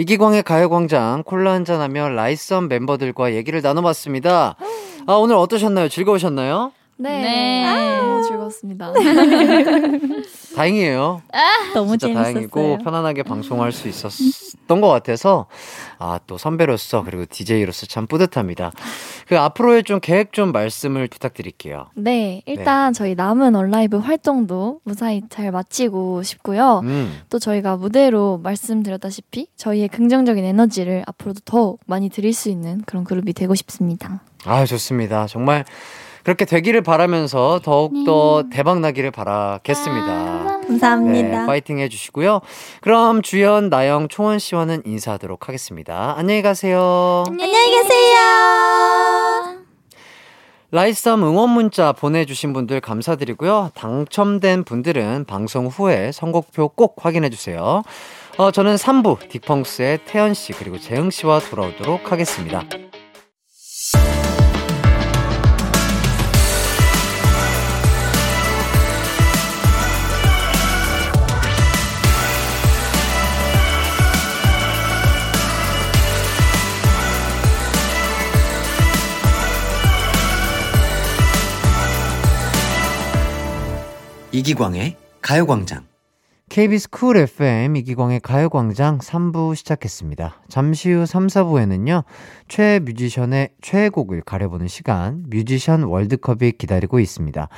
이기광의 가요광장 콜라 한잔하며 라이썸 멤버들과 얘기를 나눠봤습니다. 아 오늘 어떠셨나요? 즐거우셨나요? 네. 네. 아, 너무 즐거웠습니다. [laughs] 다행이에요. 너무 진짜 재밌었어요. 다행이고 편안하게 방송할 수 있었던 것 같아서 아 또 선배로서 그리고 DJ로서 참 뿌듯합니다. 그 앞으로의 좀 계획 좀 말씀을 부탁드릴게요. 네, 일단 저희 남은 얼라이브 활동도 무사히 잘 마치고 싶고요. 음, 또 저희가 무대로 말씀드렸다시피 저희의 긍정적인 에너지를 앞으로도 더 많이 드릴 수 있는 그런 그룹이 되고 싶습니다. 아 좋습니다. 정말 그렇게 되기를 바라면서 더욱 더 대박 나기를 바라겠습니다. 감사합니다. 네, 파이팅 해주시고요. 그럼 주연, 나영, 초원 씨와는 인사하도록 하겠습니다. 안녕히 가세요. 안녕히 계세요. 라이썸 응원 문자 보내주신 분들 감사드리고요. 당첨된 분들은 방송 후에 선곡표 꼭 확인해주세요. 어, 저는 3부 딕펑스의 태연 씨 그리고 재흥 씨와 돌아오도록 하겠습니다. 이기광의 가요광장. KBS 쿨 FM 이기광의 가요광장 3부 시작했습니다. 잠시 후 3, 4부에는요, 최애 뮤지션의 최애곡을 가려보는 시간, 뮤지션 월드컵이 기다리고 있습니다.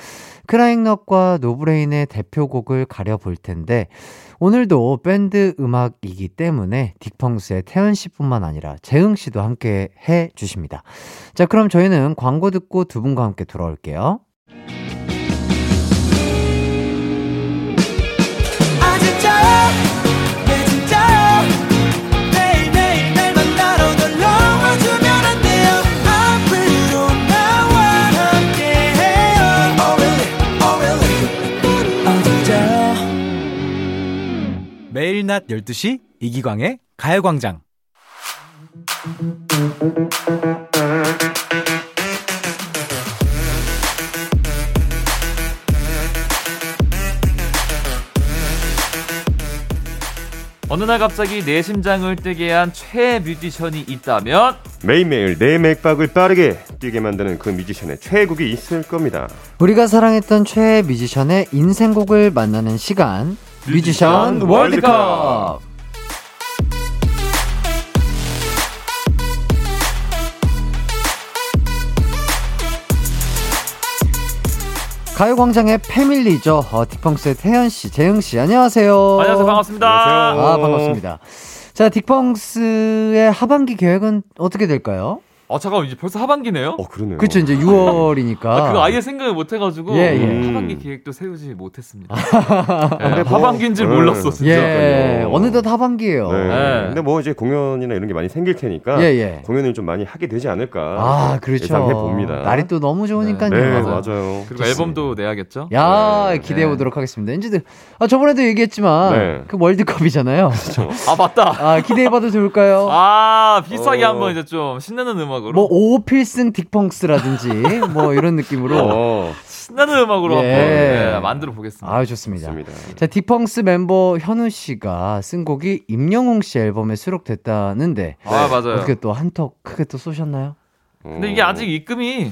크라잉넛과 노브레인의 대표곡을 가려볼 텐데, 오늘도 밴드 음악이기 때문에 딕펑스의 태연 씨뿐만 아니라 재흥 씨도 함께 해 주십니다. 자, 그럼 저희는 광고 듣고 두 분과 함께 돌아올게요. 매일 낮 12시 이기광의 가요광장. 어느 날 갑자기 내 심장을 뛰게 한 최애 뮤지션이 있다면 매일매일 내 맥박을 빠르게 뛰게 만드는 그 뮤지션의 최애곡이 있을 겁니다. 우리가 사랑했던 최애 뮤지션의 인생곡을 만나는 시간 뮤지션 월드컵 가요광장의 패밀리죠. 어, 딕펑스의 태연씨, 재흥씨, 안녕하세요. 안녕하세요 반갑습니다. 안녕하세요. 아, 반갑습니다. 자, 딕펑스의 하반기 계획은 어떻게 될까요? 아 잠깐 이제 벌써 하반기네요. 어 그러네요. 그쵸, 이제 6월이니까. 아, 그거 아예 생각을 못 해가지고 예, 예. 음, 하반기 계획도 세우지 못했습니다. 예, 근데 뭐- 하반기인 줄 음. 몰랐어 진짜. 예. 어느덧 하반기예요. 네. 네. 근데 뭐 이제 공연이나 이런 게 많이 생길 테니까 예, 예. 공연을 좀 많이 하게 되지 않을까. 아, 그렇죠. 예상해 봅니다. 날이 또 너무 좋으니까요. 네, 맞아요. 맞아요. 그리고 앨범도 내야겠죠. 야, 네. 기대해 보도록 하겠습니다. 이제 아 저번에도 얘기했지만 네. 그 월드컵이잖아요. 아 맞다. 아, 기대해 봐도 좋을까요? 아 비슷하게 어. 한번 이제 좀 신나는 음악 으로 뭐 오필승 딕펑스라든지 [laughs] 뭐 이런 느낌으로 어, 신나는 음악으로 예. 한번 예, 만들어 보겠습니다. 아, 좋습니다. 좋습니다. 자, 딕펑스 멤버 현우 씨가 쓴 곡이 임영웅 씨 앨범에 수록됐다는데 아 맞아요. 어떻게 또 한턱 크게 또 쏘셨나요? 근데 이게 아직 입금이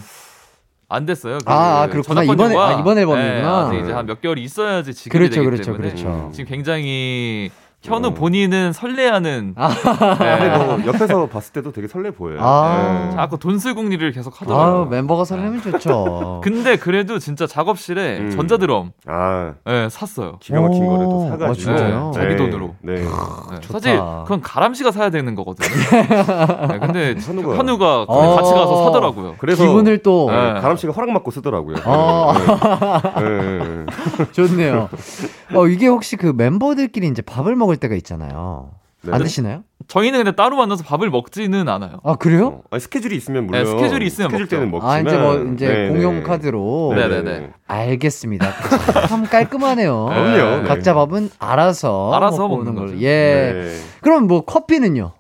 안 됐어요. 그 아, 아, 그렇구나. 이번에- 아, 이번 앨범이구나. 네, 이제 한 몇 개월이 있어야지 지급이 그렇죠, 그렇죠, 때문에 그렇죠. 지금 굉장히 현우 어. 본인은 설레하는 아. 근데 네. 뭐 옆에서 봤을 때도 되게 설레 보여요. 아. 네. 자꾸 돈쓸 궁리를 계속 아, 하더라고요. 멤버가 설레면 좋죠. [laughs] 근데 그래도 진짜 작업실에 음. 전자드럼 아 예, 샀어요. 기가 막힌 오. 거를 또 아, 사가지고 진짜요? 자기 돈으로. 네. 네, 좋다. 사실 그건 가람 씨가 사야 되는 거거든요. [laughs] 네, 근데 [laughs] 현우가. 현우가 어. 같이 가서 사더라고요. 그래서 기분을 또 네, 네. 가람 씨가 허락 받고 쓰더라고요. 어. 네. 네, 네, 네. 좋네요. 어, 이게 혹시 그 멤버들끼리 이제 밥을 먹을 때가 있잖아요. 네. 안 드시나요? 저희는 근데 따로 만나서 밥을 먹지는 않아요. 아, 그래요? 어, 아니, 스케줄이 있으면 물론 네, 스케줄이 있으면 스케줄 먹죠. 때는 먹지만 아, 이제 뭐 이제 네, 공용 네. 카드로 네, 네, 네. 알겠습니다. 참 깔끔하네요. [laughs] 그럼요. 네. 각자 밥은 알아서 알아서 먹는 오는 걸로. 예. 네. 그럼 뭐 커피는요?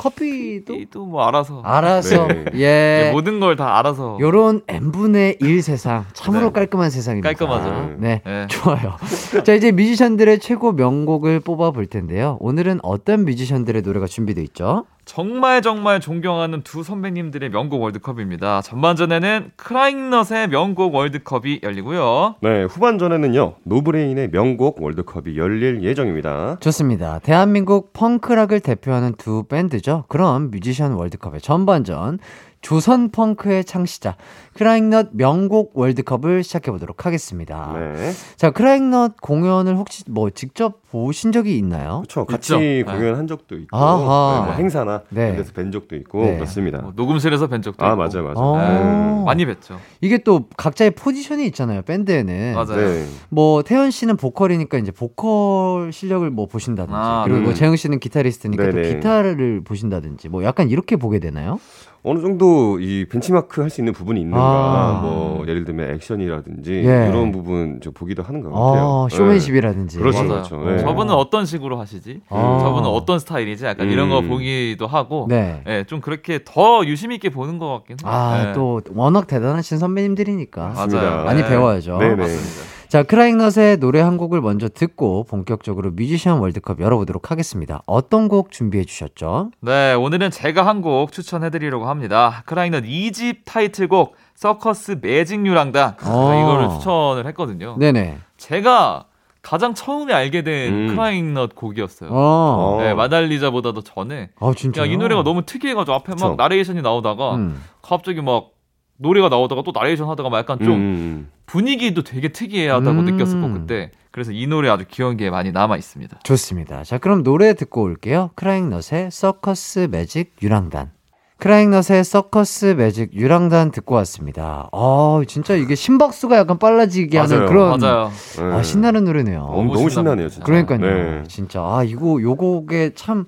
커피도 또뭐 알아서 알아서 네. 예. 예, 모든 걸 다 알아서 요런 n분의 1 세상 참으로 네. 깔끔한 세상입니다. 깔끔하죠. 네. 네. 좋아요. [laughs] 자, 이제 뮤지션들의 최고 명곡을 뽑아 볼 텐데요. 오늘은 어떤 뮤지션들의 노래가 준비되어 있죠? 정말 정말 존경하는 두 선배님들의 명곡 월드컵입니다. 전반전에는 크라잉넛의 명곡 월드컵이 열리고요. 네, 후반전에는요. 노브레인의 명곡 월드컵이 열릴 예정입니다. 좋습니다. 대한민국 펑크락을 대표하는 두 밴드죠. 그럼 뮤지션 월드컵의 전반전 조선 펑크의 창시자 크라잉넛 명곡 월드컵을 시작해 보도록 하겠습니다. 네. 자, 크라잉넛 공연을 혹시 뭐 직접 보신 적이 있나요? 그렇죠. 같이 있죠. 공연한 적도 있고 아하. 네, 뭐 행사나 네. 그런 데서 뵌 적도 있고 네. 그렇습니다. 뭐 녹음실에서 뵌 적도 아, 있고. 맞아요. 맞아요. 어. 네. 많이 뵀죠. 이게 또 각자의 포지션이 있잖아요, 밴드에는. 맞아요. 네. 뭐 태연 씨는 보컬이니까 이제 보컬 실력을 뭐 보신다든지 아, 그리고 음. 뭐 재영 씨는 기타리스트니까 또. 기타를 보신다든지 뭐 약간 이렇게 보게 되나요? 어느 정도 이 벤치마크 할 수 있는 부분이 있는가, 아. 뭐 예를 들면 액션이라든지 예. 이런 부분 좀 보기도 하는 것 같아요. 아, 쇼맨십이라든지. 네. 그렇죠, 맞아요. 그렇죠. 네. 저분은 어떤 식으로 하시지? 아. 저분은 어떤 스타일이지? 약간 이런 거 음. 보기도 하고. 네. 예, 좀 그렇게 더 유심 있게 보는 것 같긴 해요. 아, 예. 또 워낙 대단하신 선배님들이니까. 맞아요. 많이 네. 배워야죠. 네네. 맞습니다. 자, 크라잉넛의 노래 한 곡을 먼저 듣고 본격적으로 뮤지션 월드컵 열어보도록 하겠습니다. 어떤 곡 준비해 주셨죠? 네, 오늘은 제가 한 곡 추천해 드리려고 합니다. 크라잉넛 2집 타이틀곡 서커스 매직 유랑단 어. 이거를 추천을 했거든요. 네네. 제가 가장 처음에 알게 된 음. 크라잉넛 곡이었어요. 어. 네, 마달리자보다도 전에 아, 진짜. 야, 이 노래가 너무 특이해가지고 앞에 막 그쵸. 나레이션이 나오다가 음. 갑자기 막 노래가 나오다가 또 나레이션 하다가 막 약간 좀 음. 분위기도 되게 특이하다고 음. 느꼈었고 그때 그래서 이 노래 아주 귀여운 게 많이 남아 있습니다. 좋습니다. 자, 그럼 노래 듣고 올게요. 크라잉넛의 서커스 매직 유랑단. 크라잉넛의 서커스 매직 유랑단 듣고 왔습니다. 아, 진짜 이게 심박수가 약간 빨라지게 하는 맞아요. 그런 맞아요. 네. 아, 신나는 노래네요. 너무, 너무 신나네요, 진짜. 그러니까요. 네. 진짜 아, 이거 요 곡에 참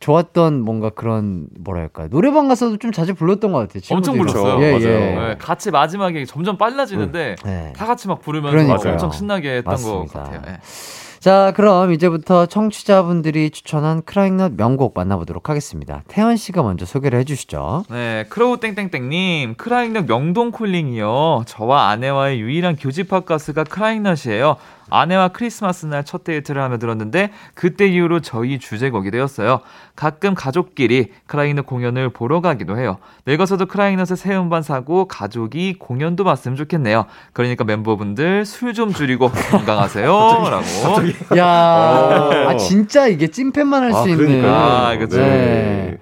좋았던 뭔가 그런 뭐랄까 노래방 가서도 좀 자주 불렀던 것 같아요. 엄청. 불렀어요. 예, 맞아요. 예. 네, 같이 마지막에 점점 빨라지는데 네. 다 같이 막 부르면서 그러니까요. 엄청 신나게 했던 맞습니다. 것 같아요. 예. 자, 그럼 이제부터 청취자분들이 추천한 크라잉넛 명곡 만나보도록 하겠습니다. 태연 씨가 먼저 소개를 해주시죠. 네, 크로우 땡땡땡님, 크라잉넛 명동 콜링이요. 저와 아내와의 유일한 교집합 가수가 크라잉넛이에요. 아내와 크리스마스 날 첫 데이트를 하며 들었는데 그때 이후로 저희 주제곡이 되었어요. 가끔 가족끼리 크라잉넛 공연을 보러 가기도 해요. 늙어서도 크라잉넛의 새 음반 사고 가족이 공연도 봤으면 좋겠네요. 그러니까 멤버분들 술 좀 줄이고 건강하세요. [laughs] 라고. 야, 어. 아 진짜 이게 찐팬만 할수 아, 있는. 그러니까요. 아, 그쵸. 네.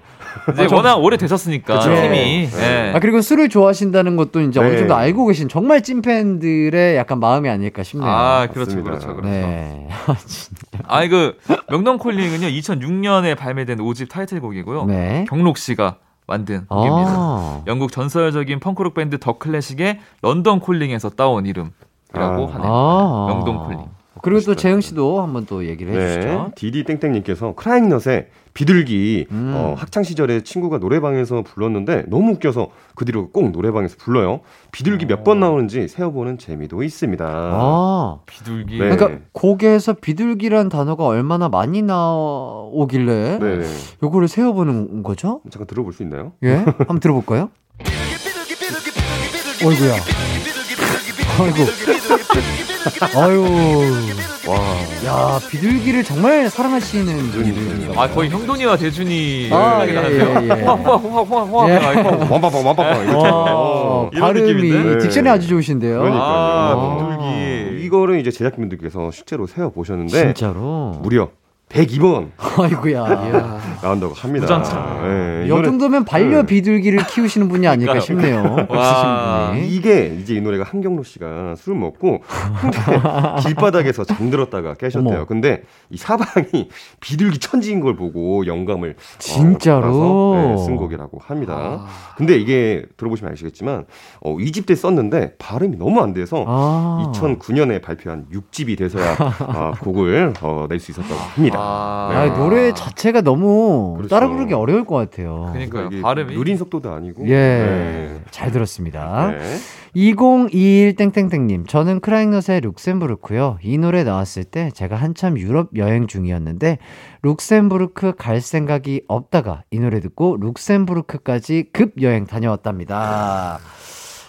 이제 워낙 오래 되셨으니까 그쵸. 팀이. 네. 예. 아 그리고 술을 좋아하신다는 것도 이제 어느 네. 정도 알고 계신 정말 찐 팬들의 약간 마음이 아닐까 싶네요. 아, 그렇죠, 맞습니다. 그렇죠, 그렇죠. 네. [laughs] 아, 그 명동 콜링은요 2006년에 발매된 5집 타이틀곡이고요. 네. 경록 씨가 만든 곡입니다. 아. 영국 전설적인 펑크록 밴드 더 클래식의 런던 콜링에서 따온 이름이라고 아. 하네요. 아. 명동 콜링. 그리고 또. 재영 씨도 한번 또 얘기를 네, 해주시죠. 디디 땡땡님께서 크라잉넛의 비둘기 음. 어, 학창 시절에 친구가 노래방에서 불렀는데 너무 웃겨서 그 뒤로 꼭 노래방에서 불러요. 비둘기 몇 번 나오는지 세어보는 재미도 있습니다. 아. 비둘기. 네. 그러니까 곡에서 비둘기란 단어가 얼마나 많이 나오길래 네, 네. 요거를 세어보는 거죠? 잠깐 들어볼 수 있나요? 예? 한번 들어볼까요? 어이구야. 아이고. 아유. 와, 야, 비둘기를 정말 사랑하시는 분들인가 아 거의 형돈이와 대준이 아, 생각이 예, 나는데요. 예, 예. 호화. 예. 완빠빵 이렇게. 어, 이런 발음이 느낌인데? 네. 딕션이 아주 좋으신데요. 그러니까요. 아, 아. 비둘기. 이거를 이제 제작진분들께서 실제로 세어 보셨는데 진짜로. 무려 102번 아이고야. 나온다고 합니다. 부장창. 네, 이 이거는 정도면 반려 네. 비둘기를 키우시는 분이 아닐까 싶네요. 이게 이제 이 노래가 한경로 씨가 술 먹고 길바닥에서 잠들었다가 깨셨대요. 어머. 근데 이 사방이 비둘기 천지인 걸 보고 영감을 어, 진짜로? 받아서, 네, 쓴 곡이라고 합니다. 아. 근데 이게 들어보시면 아시겠지만 어, 2집 때 썼는데 발음이 너무 안 돼서 아. 2009년에 발표한 6집이 돼서야 아, 곡을 어, 낼 수 있었다고 합니다. 아, 네. 아, 노래 자체가 너무 그렇죠. 따라 부르기 어려울 것 같아요. 그러니까요. 이게 발음이 느린 속도도 아니고 예. 네. 잘 들었습니다. 네. 2021 땡땡땡님, 저는 크라잉넛의 룩셈부르크요. 이 노래 나왔을 때 제가 한참 유럽 여행 중이었는데, 룩셈부르크 갈 생각이 없다가 이 노래 듣고 룩셈부르크까지 급 여행 다녀왔답니다.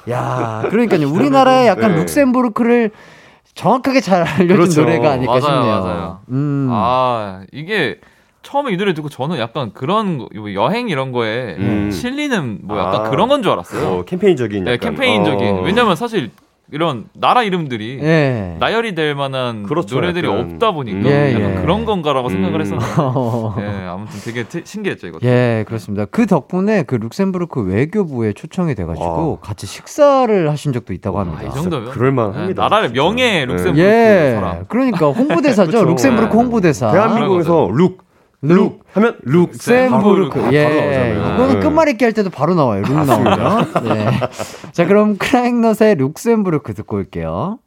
야, 그러니까요. [laughs] 우리나라에 약간 네. 룩셈부르크를 정확하게 잘 알려준 그렇죠. 노래가 아닐까 맞아요, 싶네요. 맞아요. 음. 아 이게 처음에 이 노래 듣고 저는 약간 그런 거, 뭐 여행 이런 거에 음. 실리는 뭐 약간 아. 그런 건 줄 알았어요. 어, 캠페인적인 네, 약간, 캠페인적인. 어. 왜냐면 사실 이런 나라 이름들이 예. 나열이 될 만한 그렇죠, 노래들이 약간. 없다 보니까 음. 예, 약간 예. 그런 건가라고 생각을 음. 했었는데 어. [laughs] 예, 아무튼 되게 트- 신기했죠 이거. 예, 그렇습니다. 그 덕분에 그 룩셈부르크 외교부에 초청이 돼가지고 같이 식사를 하신 적도 있다고 아, 합니다. 이 정도면 그럴만합니다. 네, 나라를. 명예 네. 룩셈부르크 예, 사람. 그러니까 홍보대사죠. [laughs] 룩셈부르크 네. 홍보대사. 대한민국에서 룩, 룩 하면 룩셈부르크. 바로 예, 나오잖아요. 이거는 네. 끝말잇기 할 때도 바로 나와요. 룩 나오면. 네. 자, 그럼 크라잉넛의 룩셈부르크 듣고 올게요.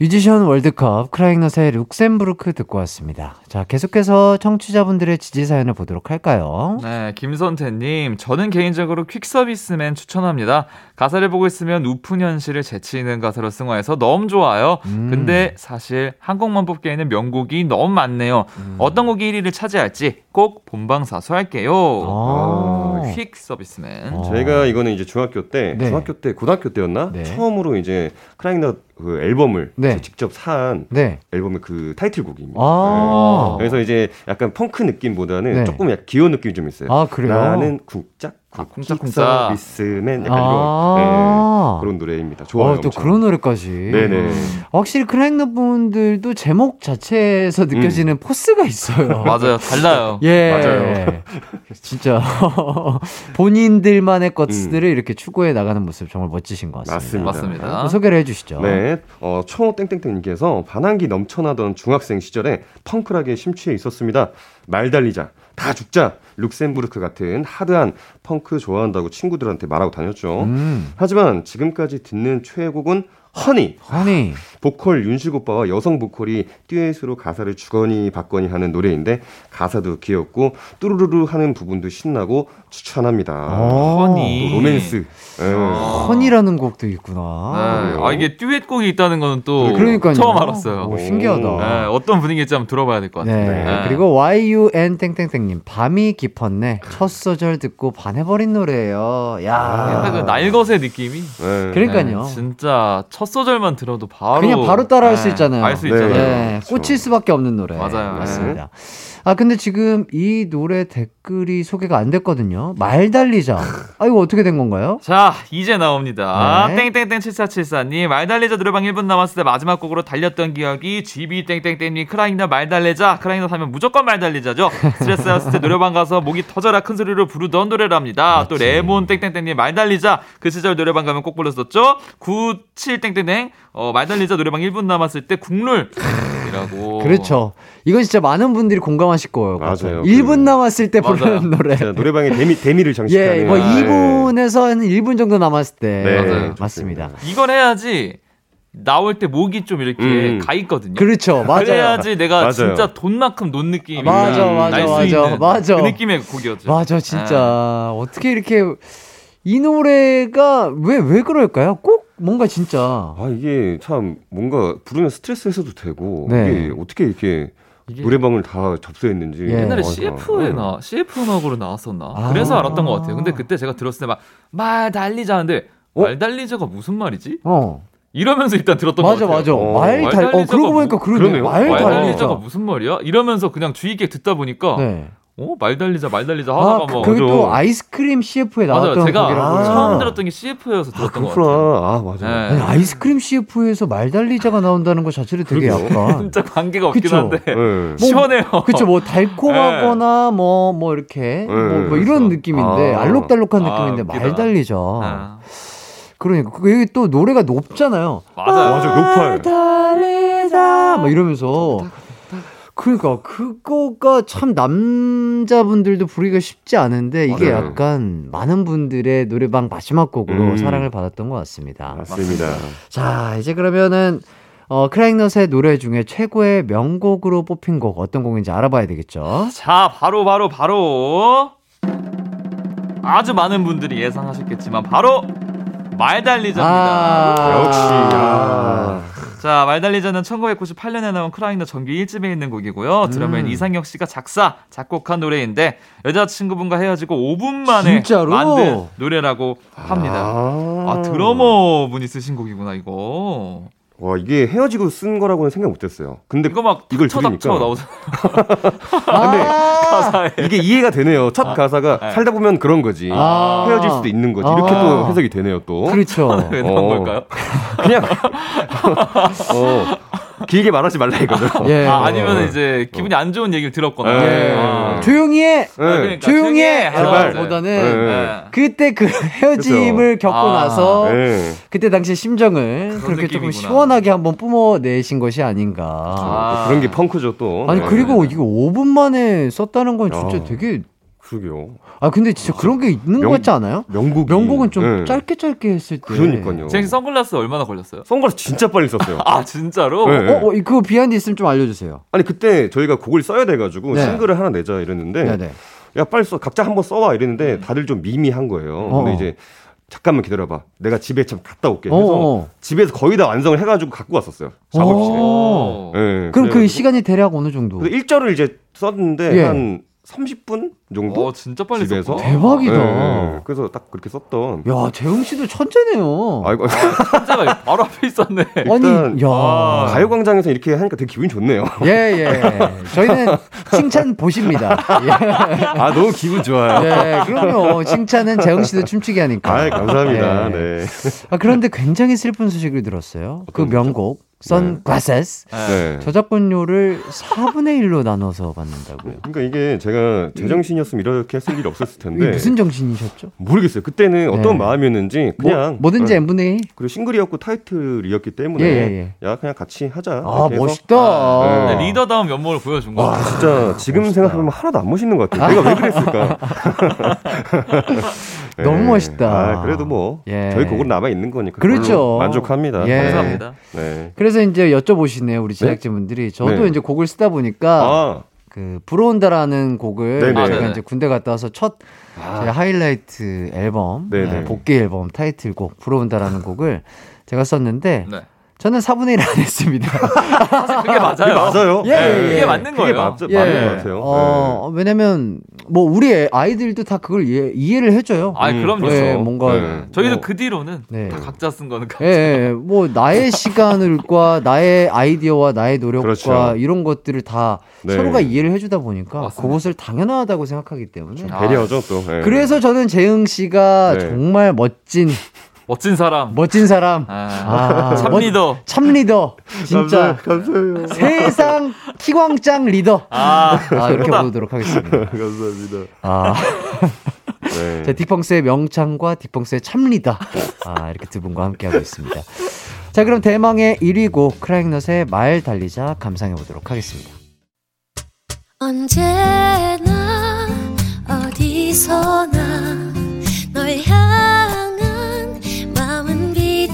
뮤지션 월드컵 크라잉넛의 룩셈부르크 듣고 왔습니다. 자, 계속해서 청취자분들의 지지 사연을 보도록 할까요? 네, 김선태님, 저는 개인적으로 퀵서비스맨 추천합니다. 가사를 보고 있으면 웃픈 현실을 재치 있는 가사로 승화해서 너무 좋아요. 음. 근데 사실 한 곡만 뽑기에는 명곡이 너무 많네요. 음. 어떤 곡이 1위를 차지할지 꼭 본방사수할게요. 아. 퀵서비스맨. 어. 저희가 이거는 이제 중학교 때, 네. 중학교 때, 고등학교 때였나? 네. 처음으로 이제 크라잉넛 그 앨범을 네. 직접 산 네. 앨범의 그 타이틀곡입니다. 아. 네. 그래서 이제 약간 펑크 느낌보다는 네. 조금 약간 귀여운 느낌이 좀 있어요. 아, 그래요? 나는 아, 쿵짝, 쿵짝쿵짝. 서비스맨 약간 아. 이런 네, 그런 노래입니다. 좋아요. 어, 또 엄청. 그런 노래까지. 네네. 확실히 크라잉넛 분들도 제목 자체에서 느껴지는 포스가 있어요. [laughs] 맞아요. 달라요. 예. 맞아요. [laughs] 진짜 [laughs] 본인들만의 것들을 이렇게 추구해 나가는 모습 정말 멋지신 것 같습니다. 맞습니다. 맞습니다. 또 소개를 해주시죠. 네, 어, 초 땡땡땡님께서 반항기 넘쳐나던 중학생 시절에 펑크락에 심취해 있었습니다. 말 달리자, 다 죽자, 룩셈부르크 같은 하드한 펑크 좋아한다고 친구들한테 말하고 다녔죠. 음, 하지만 지금까지 듣는 최애곡은 허니. 허니. 보컬 윤식 오빠와 여성 보컬이 듀엣으로 가사를 주거니 받거니 하는 노래인데 가사도 귀엽고 뚜루루루 하는 부분도 신나고 추천합니다. 어, 허니. 또 로맨스. 예. 허니라는 곡도 있구나. 네. 아, 이게 듀엣곡이 있다는 거는 또 그러니까요. 처음 알았어요. 오, 신기하다. 네, 어떤 분위기일지 한번 들어봐야 될것 네. 같은데. 그리고 YUN 땡땡땡님 밤이 깊었네 첫 소절 듣고 반해버린 노래예요. 야. 약간 그 날것의 느낌이. 네. 그러니까요. 네, 진짜 첫 소절만 들어도 바로 그냥 바로 따라 할 수 있잖아요. 알수 네. 있잖아요. 네, 꽂힐 수밖에 없는 노래. 맞아요. 맞습니다. 아, 근데 지금 이 노래 댓글이 소개가 안 됐거든요. 말 달리자. 아, 이거 어떻게 된 건가요? 자, 이제 나옵니다. 네. 땡땡땡 7474님, 말달래자 노래방 1분 남았을 때 마지막 곡으로 달렸던 기억이 GB 땡땡땡님, 크라잉너 말달래자. 크라잉너 사면 무조건 말 달리자죠. 스트레스 받았을 때 노래방 가서 목이 터져라 큰 소리로 부르던 노래랍니다. 또 레몬 땡땡땡님, 말 달리자. 그 시절 노래방 가면 꼭 불렀었죠. 97 땡땡땡, 어, 말 달리자 노래방 1분 남았을 때 국룰 이라고. [laughs] 그렇죠. 이건 진짜 많은 분들이 공감하실 거예요. 맞아요. 1분 그- 남았을 때 맞아요. 부르는 노래. 진짜 노래방에 데미, 데미를 [laughs] 장식하는. 예, 뭐 네. 2분에서 한 1분 정도 남았을 때. 네, 맞아요. 맞습니다. 이걸 해야지 나올 때 목이 좀 이렇게 음. 가 있거든요. 그렇죠. 맞아요. 그래야지 내가 맞아요. 진짜 돈만큼 논 느낌이 맞아, 맞아, 날수 맞아, 있는 맞아. 그 느낌의 곡이었죠. 맞아, 진짜. 어떻게 이렇게 이 노래가 왜, 왜 그럴까요? 꼭 뭔가 진짜. 아 이게 참 뭔가 부르면 스트레스 해소도 되고 네. 이게 어떻게 이렇게 이게 노래방을 다 접수했는지 예. 옛날에 아, CF에 네. 나 CF 음악으로 나왔었나? 아. 그래서 알았던 것 같아요. 근데 그때 제가 들었을 때 막말 달리자는데 어? 말 달리자가 무슨 말이지? 어. 이러면서 일단 들었던 것 맞아, 같아요. 맞아. 어, 말말 달, 어, 그러고 뭐- 보니까 그러네. 말말 달리자. 달리자가 무슨 말이야? 이러면서 그냥 주의 깊게 듣다 보니까 네. 어? 말 달리자 말 달리자 아, 하다가 그, 뭐 그게 또. 아이스크림 CF에 맞아요. 나왔던 제가 곡이라고. 처음 들었던 게 CF여서 아 들었던 것 그렇구나. 같아요. 아 맞아. 네. 아니, 아이스크림 CF에서 말 달리자가 나온다는 것 자체를 되게. 약간. [laughs] 진짜 관계가 없긴 그쵸. 한데 네. [laughs] 시원해요. 그쵸, 뭐, 달콤하거나, 뭐, 뭐, 이렇게, 뭐, 뭐 이런. 느낌인데, 아. 알록달록한 아, 느낌인데. 말 달리자. 아, 그러니까, 그게 또 노래가 높잖아요. 맞아요. 맞아 높아요. 달리자! 막 이러면서. 그러니까, 그거가 참 남자분들도 부르기가 쉽지 않은데, 이게 맞아요. 약간 많은 분들의 노래방 마지막 곡으로 음. 사랑을 받았던 것 같습니다. 맞습니다. 자, 이제 그러면은, 어, 크라잉넛의 노래 중에 최고의 명곡으로 뽑힌 곡 어떤 곡인지 알아봐야 되겠죠? 자, 바로 바로 바로 아주 많은 분들이 예상하셨겠지만 바로 말달리자입니다. 아, 역시. 아. 자, 말달리자는 1998년에 나온 크라잉너 정규 1집에 있는 곡이고요. 드러머인 음. 이상혁 씨가 작사, 작곡한 노래인데 여자친구분과 헤어지고 5분 만에 진짜로? 만든 노래라고 합니다. 아, 아, 드러머 분이 쓰신 곡이구나, 이거. 와 이게 헤어지고 쓴 거라고는 생각 못했어요. 근데 이거 막 이걸 들으니까. 나오잖아. [laughs] 아, 가사에. 이게 이해가 되네요. 첫 가사가 네. 살다 보면 그런 거지. 아. 헤어질 수도 있는 거지. 이렇게 아. 또 해석이 되네요. 또 그렇죠. [laughs] 왜 나온 어. 걸까요? 그냥 [laughs] 어, 길게 말하지 말라 이거죠. 예. 아, 아니면 이제 기분이 안 좋은 얘기를 들었거나. 예. 아. 조용히 해! 네. 그러니까 조용히 해! 보다는 네. 네. 그때 그 헤어짐을 겪고 아. 나서 네. 그때 당시 심정을 그렇게 조금 느낌이구나. 시원하게 한번 뿜어내신 것이 아닌가. 아. 그런 게 펑크죠 또. 아니 네. 그리고 이거 5분 만에 썼다는 건 진짜 아. 되게 그러게요. 아 근데 진짜 그런 게 있는 것 명- 같지 않아요? 명곡이. 명곡은 좀 네. 짧게 짧게 했을 때. 그러니까요. 제 선글라스 얼마나 걸렸어요? 선글라스 진짜 빨리 썼어요. [laughs] 아, 진짜로? 네. 어, 어, 그 behind 있으면 좀 알려주세요. 아니 그때 저희가 곡을 써야 돼가지고 네. 싱글을 하나 내자 이랬는데 네네. 야 빨리 써 각자 한번 써와 이랬는데 다들 좀 미미한 거예요. 근데 어. 이제 잠깐만 기다려봐. 내가 집에 참 갔다 올게. 어, 해서 어. 집에서 거의 다 완성을 해가지고 갖고 왔었어요. 작업실에. 어. 네, 그럼 그 시간이 대략 어느 정도? 그래서 1절을 이제 썼는데 예. 한 30분 정도 어, 진짜 빨리 집에서 썼구나. 대박이다. 네, 네. 그래서 딱 그렇게 썼던. 야 재흥 씨도 천재네요. 아이고 천재가 바로 앞에 있었네. [laughs] 아니, 야. 아, 가요광장에서 이렇게 하니까 되게 기분 이 좋네요. 예, 예. 저희는 칭찬 보십니다. 예. 아 너무 기분 좋아요. 예, 그럼요. 칭찬은 재흥 씨도 춤추게 하니까. 아 감사합니다. 예. 네. 아, 그런데 굉장히 슬픈 소식을 들었어요. 그 명곡, Sunglasses. 네. 저작권료를 4분의 1로 나눠서 받는다고요. 그러니까 이게 제가 제정신이었으면 이렇게 했을 일이 없었을 텐데 무슨 정신이셨죠? 모르겠어요. 그때는 어떤 네. 마음이었는지 그냥 뭐, 뭐든지 네. n분의 1? 그리고 싱글이었고 타이틀이었기 때문에 예, 예, 야 그냥 같이 하자. 아, 멋있다. 네. 네, 리더다운 면모를 보여준 거 와. 진짜 지금 멋있다. 생각하면 하나도 안 멋있는 것 같아요. 내가 왜 그랬을까? [laughs] 네. 너무 멋있다. 아, 그래도 뭐 예. 저희 곡은 남아 있는 거니까 그렇죠. 만족합니다. 예. 감사합니다. 네. 그래서 이제 여쭤보시네요, 우리 제작진분들이. 저도 네. 이제 곡을 쓰다 보니까 아, 그 불어온다라는 곡을 네네. 제가 아. 이제 군대 갔다 와서 첫제 하이라이트 앨범, 네네. 네, 복귀 앨범 타이틀곡 불어온다라는 곡을 제가 썼는데 네. 저는 4분의 1 안 했습니다. 사실 그게 맞아요. 그게 맞아요. 예, 예, 그게 예. 맞는 그게 거예요. 맞, 맞는 것 같아요. 어, 왜냐면, 뭐, 우리 애- 아이들도 다 그걸 이해, 이해를 해줘요. 아, 음, 그럼요. 예, 뭔가. 네. 저희도 뭐, 그 뒤로는 네. 다 각자 쓴 거는 각자. 예, 예, 뭐, 나의 [laughs] 시간과 나의 아이디어와 나의 노력과 그렇죠. 이런 것들을 다 네. 서로가 이해를 해주다 보니까 맞습니다. 그것을 당연하다고 생각하기 때문에. 아, 배려죠 또. 예. 그래서 저는 재흥 씨가 네. 정말 멋진, 멋진 사람. 멋진 사람. 아, 아, 참 멋- 리더. 참 리더. 진짜. 감사해요. 세상 키광장 리더. 아, 아, 이렇게 보도록 하겠습니다. [laughs] 감사합니다. 아. 네. [laughs] 자, 딕펑스의 명창과 딕펑스의 참리다. 아, 이렇게 두 분과 함께하고 있습니다. 자, 그럼 대망의 1위 곡 크라잉넛의 말 달리자 감상해 보도록 하겠습니다. 언제나 어디서나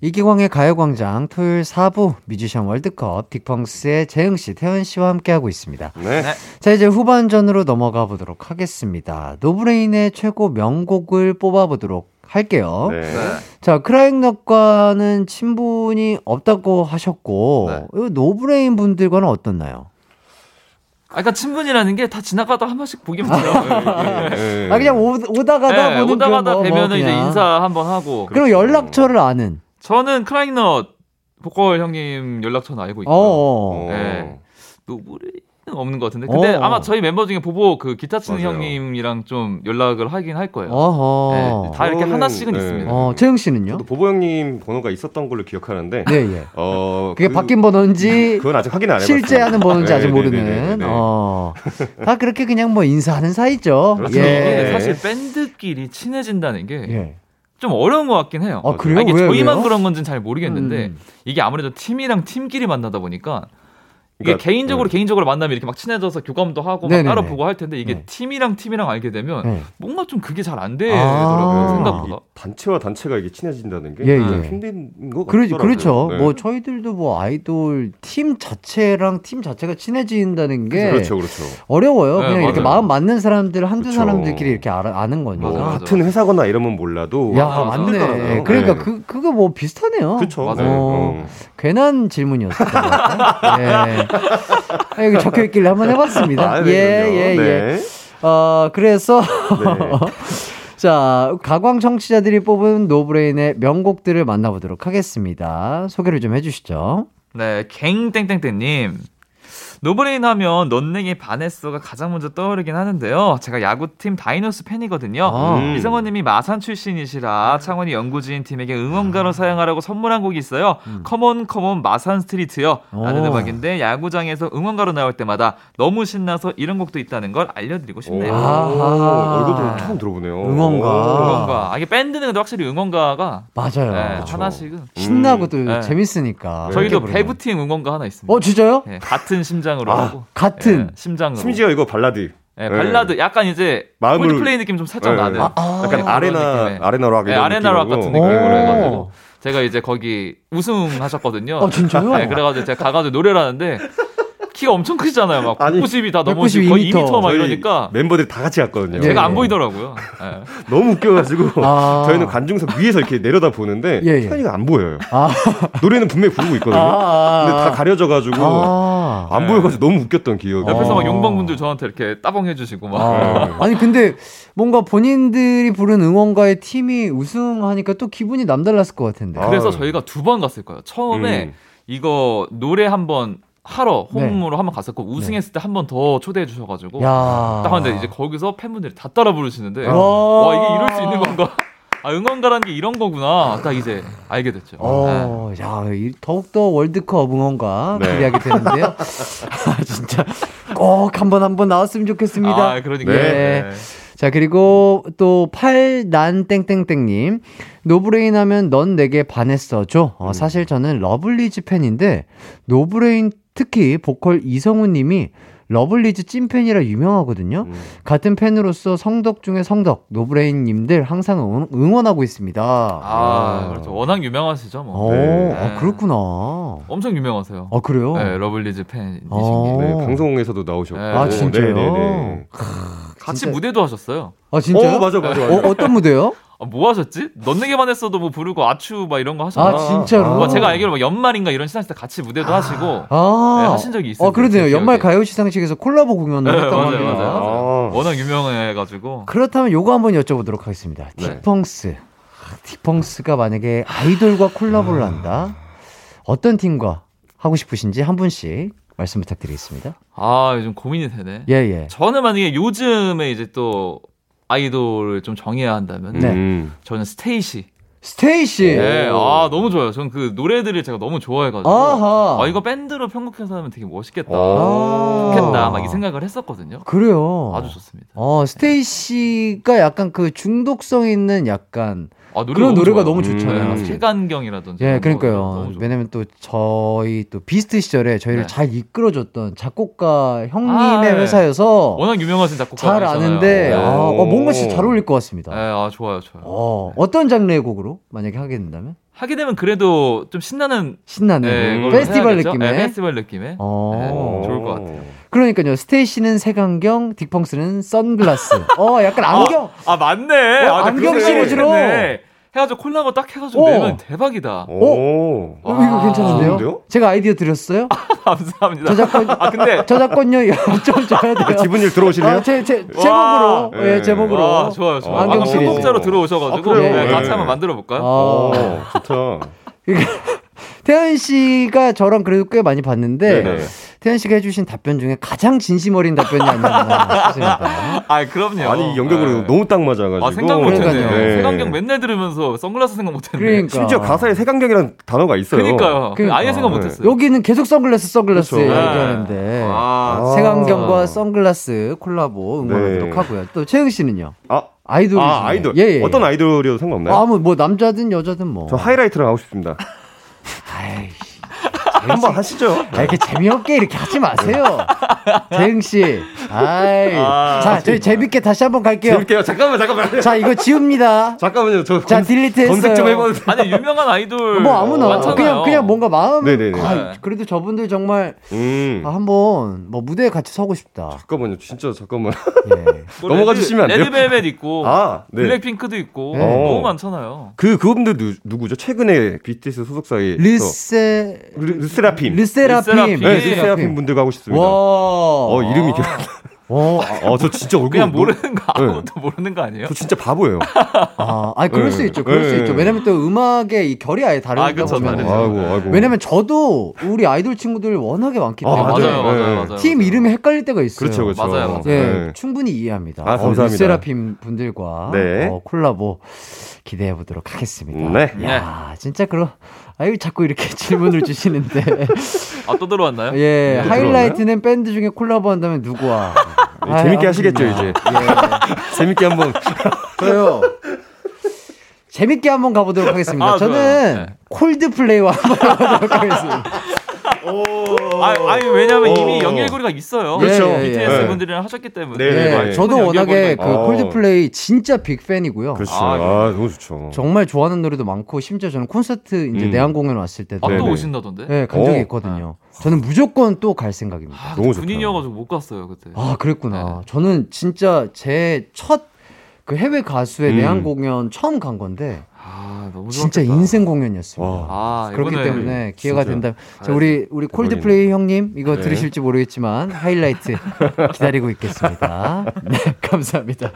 이기광의 가요광장 토요일 4부 뮤지션 월드컵 딕펑스의 재흥씨, 태현씨와 함께하고 있습니다. 네. 자, 이제 후반전으로 넘어가 보도록 하겠습니다. 노브레인의 최고 명곡을 뽑아보도록 할게요. 네. 네. 자, 크라잉넛과는 친분이 없다고 하셨고, 네. 이 노브레인 분들과는 어떻나요? 아까 친분이라는 게 다 지나가다 한 번씩 보기만 해요. 예. [laughs] 아, 그냥 오, 오다 가다 네, 보는 오다 가다 거, 뭐 뵈면은 이제. 인사 한번 하고. 그리고 연락처를 아는. 저는 크라잉넛 보컬 형님 연락처는 알고 있고요. 어. 어. 네. 노브레인은 없는 것 같은데. 근데 어. 아마 저희 멤버 중에 보보 그 기타 치는 맞아요. 형님이랑 좀 연락을 하긴 할 거예요. 네, 다 이렇게 저는, 하나씩은 네. 있습니다. 어, 채영 씨는요? 저도 보보 형님 번호가 있었던 걸로 기억하는데. 네, 예. 어, 그게 그- 바뀐 번호인지 그건 아직 확인 안 해봤어요. 실제 하는 번호인지 아직 네, 모르는. 네, 네, 네, 네. 어. 다 그렇게 그냥 뭐 인사하는 사이죠. 그렇죠. 예. 사실 밴드끼리 친해진다는 게 좀 예. 어려운 것 같긴 해요. 아, 그래요? 이게 왜, 저희만 왜요? 그런 건지는 잘 모르겠는데 음. 이게 아무래도 팀이랑 팀끼리 만나다 보니까 이게 그러니까, 개인적으로 네. 개인적으로 만나면 이렇게 막 친해져서 교감도 하고 막. 따로 보고 할 텐데 이게 네. 팀이랑 팀이랑 알게 되면 네. 뭔가 좀 그게 잘 안 되더라고요 아. 생각보다. 이 단체와 단체가 이게 친해진다는 게 예, 좀 예. 힘든 거 같더라고요. 그렇죠. 네. 뭐 저희들도 뭐 아이돌 팀 자체랑 팀 자체가 친해진다는 게 그렇죠, 그렇죠. 어려워요. 네, 그냥 이렇게 맞아요. 마음 맞는 사람들 한두 그렇죠. 사람들끼리 이렇게 알아, 아는 거니까. 뭐 맞아, 맞아. 같은 회사거나 이러면 몰라도 야, 맞아, 맞네. 힘들더라고요. 그러니까 네. 그 그거 뭐 비슷하네요. 그렇죠. 맞아요. 네. 어. 어. 괜한. 예. [laughs] 아, 여기 적혀 있길래 한번 해봤습니다. 아, 네, 예. 예, 예. 네. 어, 그래서 네. [laughs] 자, 가광 청취자들이 뽑은 노브레인의 명곡들을 만나보도록 하겠습니다. 소개를 좀 해주시죠. 네, 갱땡땡땡님. 노브레인 하면 넌 내게 반했어가 가장 먼저 떠오르긴 하는데요. 제가 야구팀 다이노스 팬이거든요. 아. 음. 이성우 님이 마산 출신이시라 창원이 연고지인 팀에게 응원가로 사용하라고 선물한 곡이 있어요. 음. Come on come on 마산 street여. 라는 오. 음악인데 야구장에서 응원가로 나올 때마다 너무 신나서 이런 곡도 있다는 걸 알려드리고 싶네요. 이것도 처음 들어보네요. 응원가. 오. 응원가. 아, 이게 밴드는 근데 확실히 응원가가 맞아요. 네, 그렇죠. 하나씩은 신나고 또 네. 재밌으니까. 저희도 이렇게 부르면. 배구팀 응원가 하나 있습니다. 어, 진짜요? 네, 같은 심장 으로 아, 하고 같은. 네, 심장으로. 심지어 이거 발라드. 네, 발라드 약간 이제 마음을- 콜드플레이 느낌 좀 살짝 네. 나는 아, 아. 약간 arena 느낌의. arena rock 네, 이런 arena rock 느낌으로. 같은 느낌으로 오. 해가지고 제가 이제 거기 우승하셨거든요. 어, 진짜요? 네, 그래가지고 제가 가가지고 노래를 하는데 키가 엄청 크시잖아요. 막 아니, 190이 다 넘으시고 192 거의 2m 막 이러니까 멤버들이 다 같이 갔거든요. 제가 네. 안 보이더라고요. 네. [laughs] 너무 웃겨가지고 [laughs] 아. 저희는 관중석 위에서 이렇게 내려다 보는데 예, 예. 태연이가 안 보여요. 아, 노래는 분명히 부르고 있거든요. 아, 근데 다 가려져가지고 아. 안 네. 보여가지고 너무 웃겼던 기억이. 옆에서 막 어. 용방분들 저한테 이렇게 따봉 해주시고 막 아. 아니 근데 뭔가 본인들이 부른 응원가의 팀이 우승하니까 또 기분이 남달랐을 것 같은데. 아. 그래서 저희가 두 번 갔을 거예요. 처음에 음. 이거 노래 한번 하러 네. 홈으로 한번 갔었고 우승했을 때 한 번 더 초대해 주셔가지고 야. 딱 하는데 이제 거기서 팬분들이 다 따라 부르시는데 와. 와 이게 이럴 수 있는 건가? 아 응원가라는 게 이런 거구나. 딱 이제 알게 됐죠. 네. 어, 야, 이- 더욱더 월드컵 응원가 네. 기대하게 되는데요. [laughs] 아, 진짜 꼭 한번 한번 나왔으면 좋겠습니다. 아 그러니까. 네. 네. 자, 그리고 또 팔난땡땡땡님. 노브레인 하면 넌 내게 반했어죠. 어, 사실 저는 러블리즈 팬인데 노브레인 특히 보컬 이성우 님이 러블리즈 찐팬이라 유명하거든요. 음. 같은 팬으로서 성덕 중에 성덕, 노브레인 님들 항상 응, 응원하고 있습니다. 아, 그렇죠. 워낙 유명하시죠, 뭐. 어, 네. 아, 그렇구나. 엄청 유명하세요. 아, 그래요? 네, 러블리즈 팬이신 어. 게. 네, 방송에서도 나오셨고. 네. 아, 진짜요? 네 네네. 같이 진짜- 무대도 하셨어요. 아, 진짜요? 어, 맞아, 맞아, 맞아. 어, 어떤 무대요? 아, 뭐 하셨지? 넌 내게 반했어도 뭐 부르고 아추 막 이런 거 하셨나요? 아, 진짜로? 뭐 제가 알기로 막 연말인가 이런 시상식 때 같이 무대도 하시고 아, 네, 하신 적이 있어요. 어, 그러네요. 제 연말. 가요 시상식에서 콜라보 공연을 네, 했던. 맞아요, 맞아요. 아. 워낙 유명해가지고. 그렇다면 요거 한번 여쭤보도록 하겠습니다. 네. 딕펑스. 아, 딕펑스가 만약에 아이돌과 콜라보를 한다? 어떤 팀과 하고 싶으신지 한 분씩 말씀 부탁드리겠습니다. 아, 요즘 고민이 되네. 예, 예. 저는 만약에 요즘에 이제 또 아이돌을 좀 정해야 한다면 네. 음. 저는 스테이씨. 스테이씨. 네, 아 너무 좋아요. 저는 그 노래들을 제가 너무 좋아해가지고 아하. 아 이거 밴드로 편곡해서 하면 되게 멋있겠다. 어. 좋겠다. 막 이 생각을 했었거든요. 그래요. 아주 좋습니다. 어, 스테이시가 약간 그 중독성 있는 약간 아, 노래 그런 노래가 좋아요. 너무 음. 좋잖아요. 네, 색안경이라든지. 예, 이런 거 그러니까요. 왜냐면 또 저희 또 비스트 시절에 저희를 네. 잘 이끌어줬던 작곡가 형님의 아, 네. 회사여서 워낙 유명하신 작곡가 잘 아는데 아, 어, 뭔가 진짜 잘 어울릴 것 같습니다. 네, 아 좋아요, 좋아요. 어, 어떤 장르의 곡으로 만약에 하게 된다면? 하게 되면 그래도 좀 신나는 신나는 네, 곡, 걸로 페스티벌 해야겠죠? 느낌의. 네, 페스티벌 느낌의. 어. 네, 좋을 것 같아요. 그러니까요. 스테이시는 색안경, 딕펑스는 선글라스. 어, 약간 안경. 아 맞네. 어, 아, 나 안경 시리즈로. 했네. 해가지고 콜라보 딱 해가지고 어. 내면 대박이다. 오. 어, 이거 괜찮은데요? 좋은데요? 제가 아이디어 드렸어요? [laughs] 감사합니다. 저작권, 아 근데 [laughs] 저작권료 좀 줘야 돼요. 기분일 들어오실래요? 아, 제, 제, 제목으로. 와. 예, 제목으로. 와, 좋아요, 좋아요. 어, 안경 아, 시리즈. 편곡자로 들어오셔가지고 아, 그래요? 네, 같이 네. 한번 만들어 볼까요? 어. 오, 좋다. 태연 씨가 저랑 그래도 꽤 많이 봤는데 네네. 태연 씨가 해주신 답변 중에 가장 진심 어린 답변이 아니었나 싶습니다. 아 그럼요. 아니, 연결고리 네. 너무 딱 맞아가지고. 아 생각 못했네요. 네. 색안경 맨날 들으면서 선글라스 생각 못했네. 그러니까. 심지어 가사에 색안경이라는 단어가 있어요. 그러니까요. 그러니까. 아예 생각 네. 못했어요. 여기는 계속 선글라스 선글라스 그렇죠. 얘기하는데 아, 색안경과 선글라스 콜라보 응원하도록 네. 하고요. 또 채영 씨는요? 아, 아이돌 아, 아이돌. 예, 예. 어떤 아이돌이어도 상관없나요? 아무 뭐 남자든 여자든 뭐. 저 하이라이트랑 하고 싶습니다. 아이, 한번 하시죠. 아, 이렇게 재미없게 이렇게 하지 마세요. 재흥 씨. 아이. 아, 자, 저희 재밌게 다시 한번 갈게요. 재밌게요. 잠깐만, 잠깐만. 자, 이거 지웁니다. 잠깐만요. 저 자, 검- delete 했어요. 검색 좀 해봐도? 아니 유명한 아이돌 뭐 아무나 많잖아요. 그냥 그냥 뭔가 마음 네네네. 아, 그래도 저분들 정말 음. 아, 한번 뭐 무대에 같이 서고 싶다. 잠깐만요. 진짜 잠깐만. 예. [laughs] 뭐 넘어가 레드- 주시면 안 돼요? 레드벨벳 있고 아, 네. 블랙핑크도 있고 네. 너무 어. 많잖아요. 그 그분들 누, 누구죠? 최근에 BTS 소속사에 르세 르, 르세라핌. 르세라핌. 르세라핌. 네, 르세라핌 분들과 하고 싶습니다. 와. 어, 이름이 기억. 와. 어, 저 진짜 얼굴 그냥 모르는 거 네. 아무것도 모르는 거 아니에요? 저 진짜 바보예요. 아, 아니 그럴 네. 수 있죠. 그럴 수 네. 있죠. 왜냐면 또 음악의 이 결이 아예 다르다 아, 그쵸, 보면. 다르죠. 아이고, 아이고. 왜냐면 저도 우리 아이돌 친구들 워낙에 많기 아, 때문에 맞아요, 맞아요, 네. 맞아요. 팀 맞아요. 이름이 헷갈릴 때가 있어요. 그렇죠, 그렇죠. 맞아요, 맞아요. 예, 네. 충분히 이해합니다. 아, 감사합니다. 어, 르세라핌 분들과 네. 어, 콜라보 기대해 보도록 하겠습니다. 네. 야, 진짜 그럼 아유 자꾸 이렇게 [laughs] 질문을 주시는데 아 또 들어왔나요? 예, 또 하이라이트는 밴드 중에 콜라보 한다면 누구와? 네, 재밌게 아유, 하시겠죠, 아무튼 이제. 예. [laughs] 재밌게 한번. 저요. 재밌게 한번 가보도록 하겠습니다. 아, 저는. 네. 콜드플레이와 한번 가보도록 하겠습니다. 아, 아니 왜냐면 어. 이미 연결고리가 있어요. 그렇죠. BTS 예. 분들이랑 하셨기 때문에. 네, 네, 네, 네. 저도 큰 워낙에 그 콜드플레이 진짜 빅 팬이고요. 그렇죠. 아, 아, 너무 좋죠. 정말 좋아하는 노래도 많고 심지어 저는 콘서트 이제 음. 내한 공연 왔을 때도 아, 또. 오신다던데? 네, 간 적이 어. 있거든요. 저는 무조건 또 갈 생각입니다. 아, 너무. 군인이어가지고 못 갔어요 그때. 아, 그랬구나. 네. 저는 진짜 제 첫 그 해외 가수의 음. 내한 공연 처음 간 건데 아 너무 진짜 좋았겠다. 인생 공연이었습니다. 와. 아 그렇기 때문에 기회가 된다면 자. 우리 우리 콜드플레이 형님 이거 네. 들으실지 모르겠지만 하이라이트 [laughs] 기다리고 있겠습니다. 네, 감사합니다.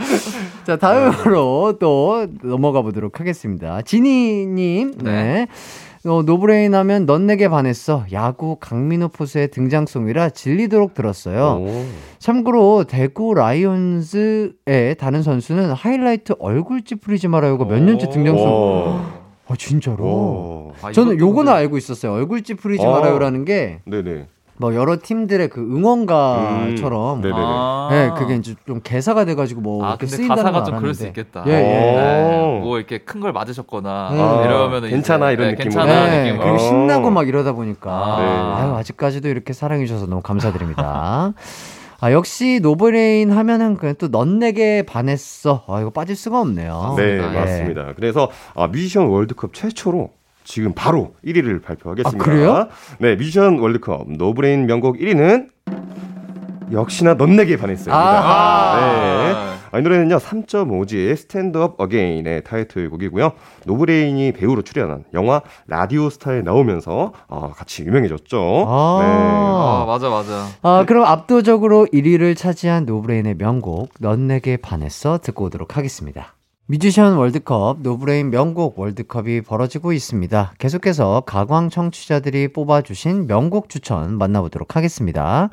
자, 다음으로 또 넘어가 보도록 하겠습니다. 지니 님. 네. 어, 노브레인 하면 넌 내게 반했어. 야구 강민호 포수의 등장송이라 질리도록 들었어요. 오. 참고로 대구 라이온즈의 다른 선수는 하이라이트 얼굴 찌푸리지 말아요가 몇 년째 등장송. 와. 아, 진짜로. 와. 아, 저는 요거는 알고 있었어요. 얼굴 찌푸리지 어. 말아요라는 게 네네. 뭐 여러 팀들의 그 응원가처럼 음, 네네네. 아. 네, 그게 이제 좀 개사가 돼가지고 뭐 아, 이렇게 근데 쓰인다는 가사가 걸좀 그럴 수 알았는데. 있겠다. 예, 예. 네. 오. 뭐 이렇게 큰 걸 맞으셨거나 네. 이러면은 괜찮아, 이제, 이런 네, 느낌으로. 괜찮아 네, 느낌. 그리고 어. 신나고 막 이러다 보니까 아. 네. 아유, 아직까지도 이렇게 사랑해 주셔서 너무 감사드립니다. 아, 역시 노브레인 하면은 그냥 또 넌 내게 반했어. 아, 이거 빠질 수가 없네요. 네, 예. 맞습니다. 그래서 아, 뮤지션 월드컵 최초로 지금 바로 1위를 발표하겠습니다. 아, 그래요? 네, 뮤지션 월드컵 노브레인 명곡 1위는 역시나 넌 내게 반했습니다. 아하. 네. 아, 이 노래는요, 3.5G의 스탠드업 어게인의 타이틀곡이고요. 노브레인이 배우로 출연한 영화 라디오스타에 나오면서 어, 같이 유명해졌죠. 아. 네. 아 맞아 맞아. 아, 그럼 압도적으로 1위를 차지한 노브레인의 명곡 넌 내게 반했어 듣고 오도록 하겠습니다. 뮤지션 월드컵 노브레인 명곡 월드컵이 벌어지고 있습니다. 계속해서 가광 청취자들이 뽑아주신 명곡 추천 만나보도록 하겠습니다.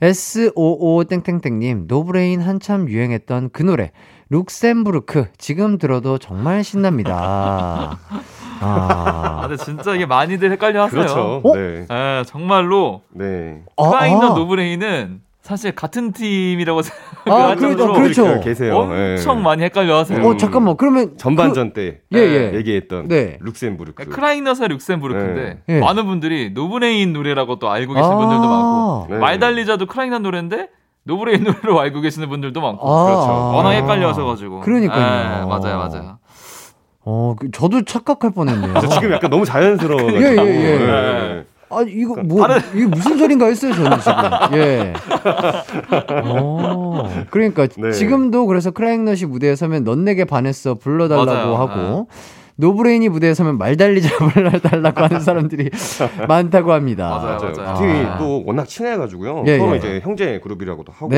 S55땡땡땡님, 노브레인 한참 유행했던 그 노래, 룩셈부르크. 지금 들어도 정말 신납니다. [laughs] 아, 아, 근데 진짜 이게 많이들 헷갈려 하세요. 그렇죠. 어? 네. 예, 정말로 네. 아, 크라잉넛 아. 노브레인은 사실 같은 팀이라고 [laughs] 아, 생각할 그렇죠, 정도로 그렇죠. 계세요. 엄청 네. 많이 헷갈려 하세요. 어, 잠깐만, 그러면. 전반전 때 예, 예. 얘기했던 네. 룩셈부르크. 그러니까 크라잉넛의 룩셈부르크인데 네. 예. 많은 분들이 노브레인 노래라고 또 알고 그, 계신 분들도 많고 네. 말달리자도 크라잉넛 노래인데 노브레인 노래로 알고 계시는 분들도 많고 아, 그렇죠. 워낙 헷갈려 하셔가지고 그러니까요. 예, 맞아요 맞아요 어, 그, 저도 착각할 뻔했네요. 저 [laughs] 지금 약간 너무 자연스러워. 예, 예, 예. 네. 아, 이거 뭐, 이게 무슨 소린가 했어요, 저는 지금. 예. [laughs] 어, 그러니까 네. 지금도 그래서 크라잉넛이 무대에 서면 넌 내게 반했어 불러달라고 맞아요. 하고 노브레인이 무대에 서면 말달리자 불러달라고 [laughs] 하는 사람들이 [laughs] 많다고 합니다. 맞아요. 맞아요. 맞아요. 팀이 아. 또 워낙 친해가지고요. 예, 서로 예. 이제 형제 그룹이라고도 하고.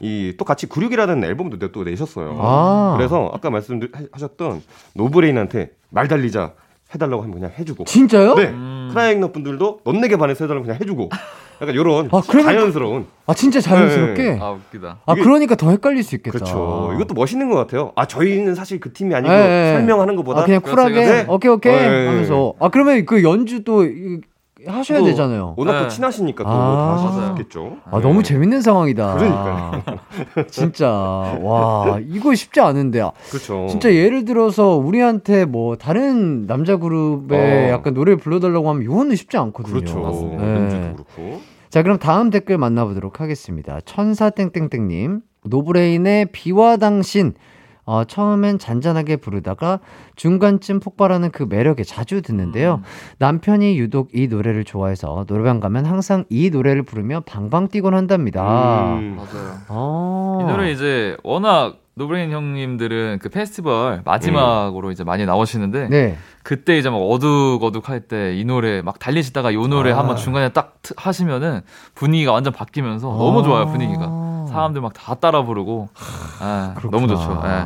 이 또 같이 96이라는 앨범도 내- 또 내셨어요. 아. 그래서 아까 말씀하셨던 노브레인한테 말 달리자 해달라고 하면 그냥 해주고. 진짜요? 네. 음. 크라잉너 분들도 넌 내게 반해서 해달라고 그냥 해주고. 약간 요런 아, 그러면- 자연스러운. 아, 진짜 자연스럽게? 네. 아 웃기다 아, 이게- 그러니까 더 헷갈릴 수 있겠다. 그렇죠. 이것도 멋있는 것 같아요. 아 저희는 사실 그 팀이 아니고 예, 예. 설명하는 것보다 아, 그냥 쿨하게 그렇지. 오케이 오케이. 하면서 아 그러면 그 연주 또 이- 하셔야 또 되잖아요. 워낙 또 네. 친하시니까 또 아. 있겠죠. 아 너무 재밌는 상황이다. 그러니까요. [laughs] 진짜 와 이거 쉽지 않은데 아, 그렇죠. 진짜 예를 들어서 우리한테 뭐 다른 남자 그룹의 어. 약간 노래를 불러달라고 하면 이거는 쉽지 않거든요. 그렇죠. 맞습니다. 네. 연주도 그렇고. 자 그럼 다음 댓글 만나보도록 하겠습니다. 천사 땡땡땡님 노브레인의 비와 당신 어, 처음엔 잔잔하게 부르다가 중간쯤 폭발하는 그 매력에 자주 듣는데요. 남편이 유독 이 노래를 좋아해서 노래방 가면 항상 이 노래를 부르며 방방 뛰곤 한답니다. 음. 맞아요 아. 이 노래 이제 워낙 노브레인 형님들은 그 페스티벌 마지막으로 이제 많이 나오시는데 네. 그때 이제 막 어둑어둑 할 때 이 노래 막 달리시다가 이 노래 아. 한번 중간에 딱 트- 하시면은 분위기가 완전 바뀌면서 너무 좋아요 분위기가 사람들 막 다 따라 부르고 아, 너무 좋죠. 예.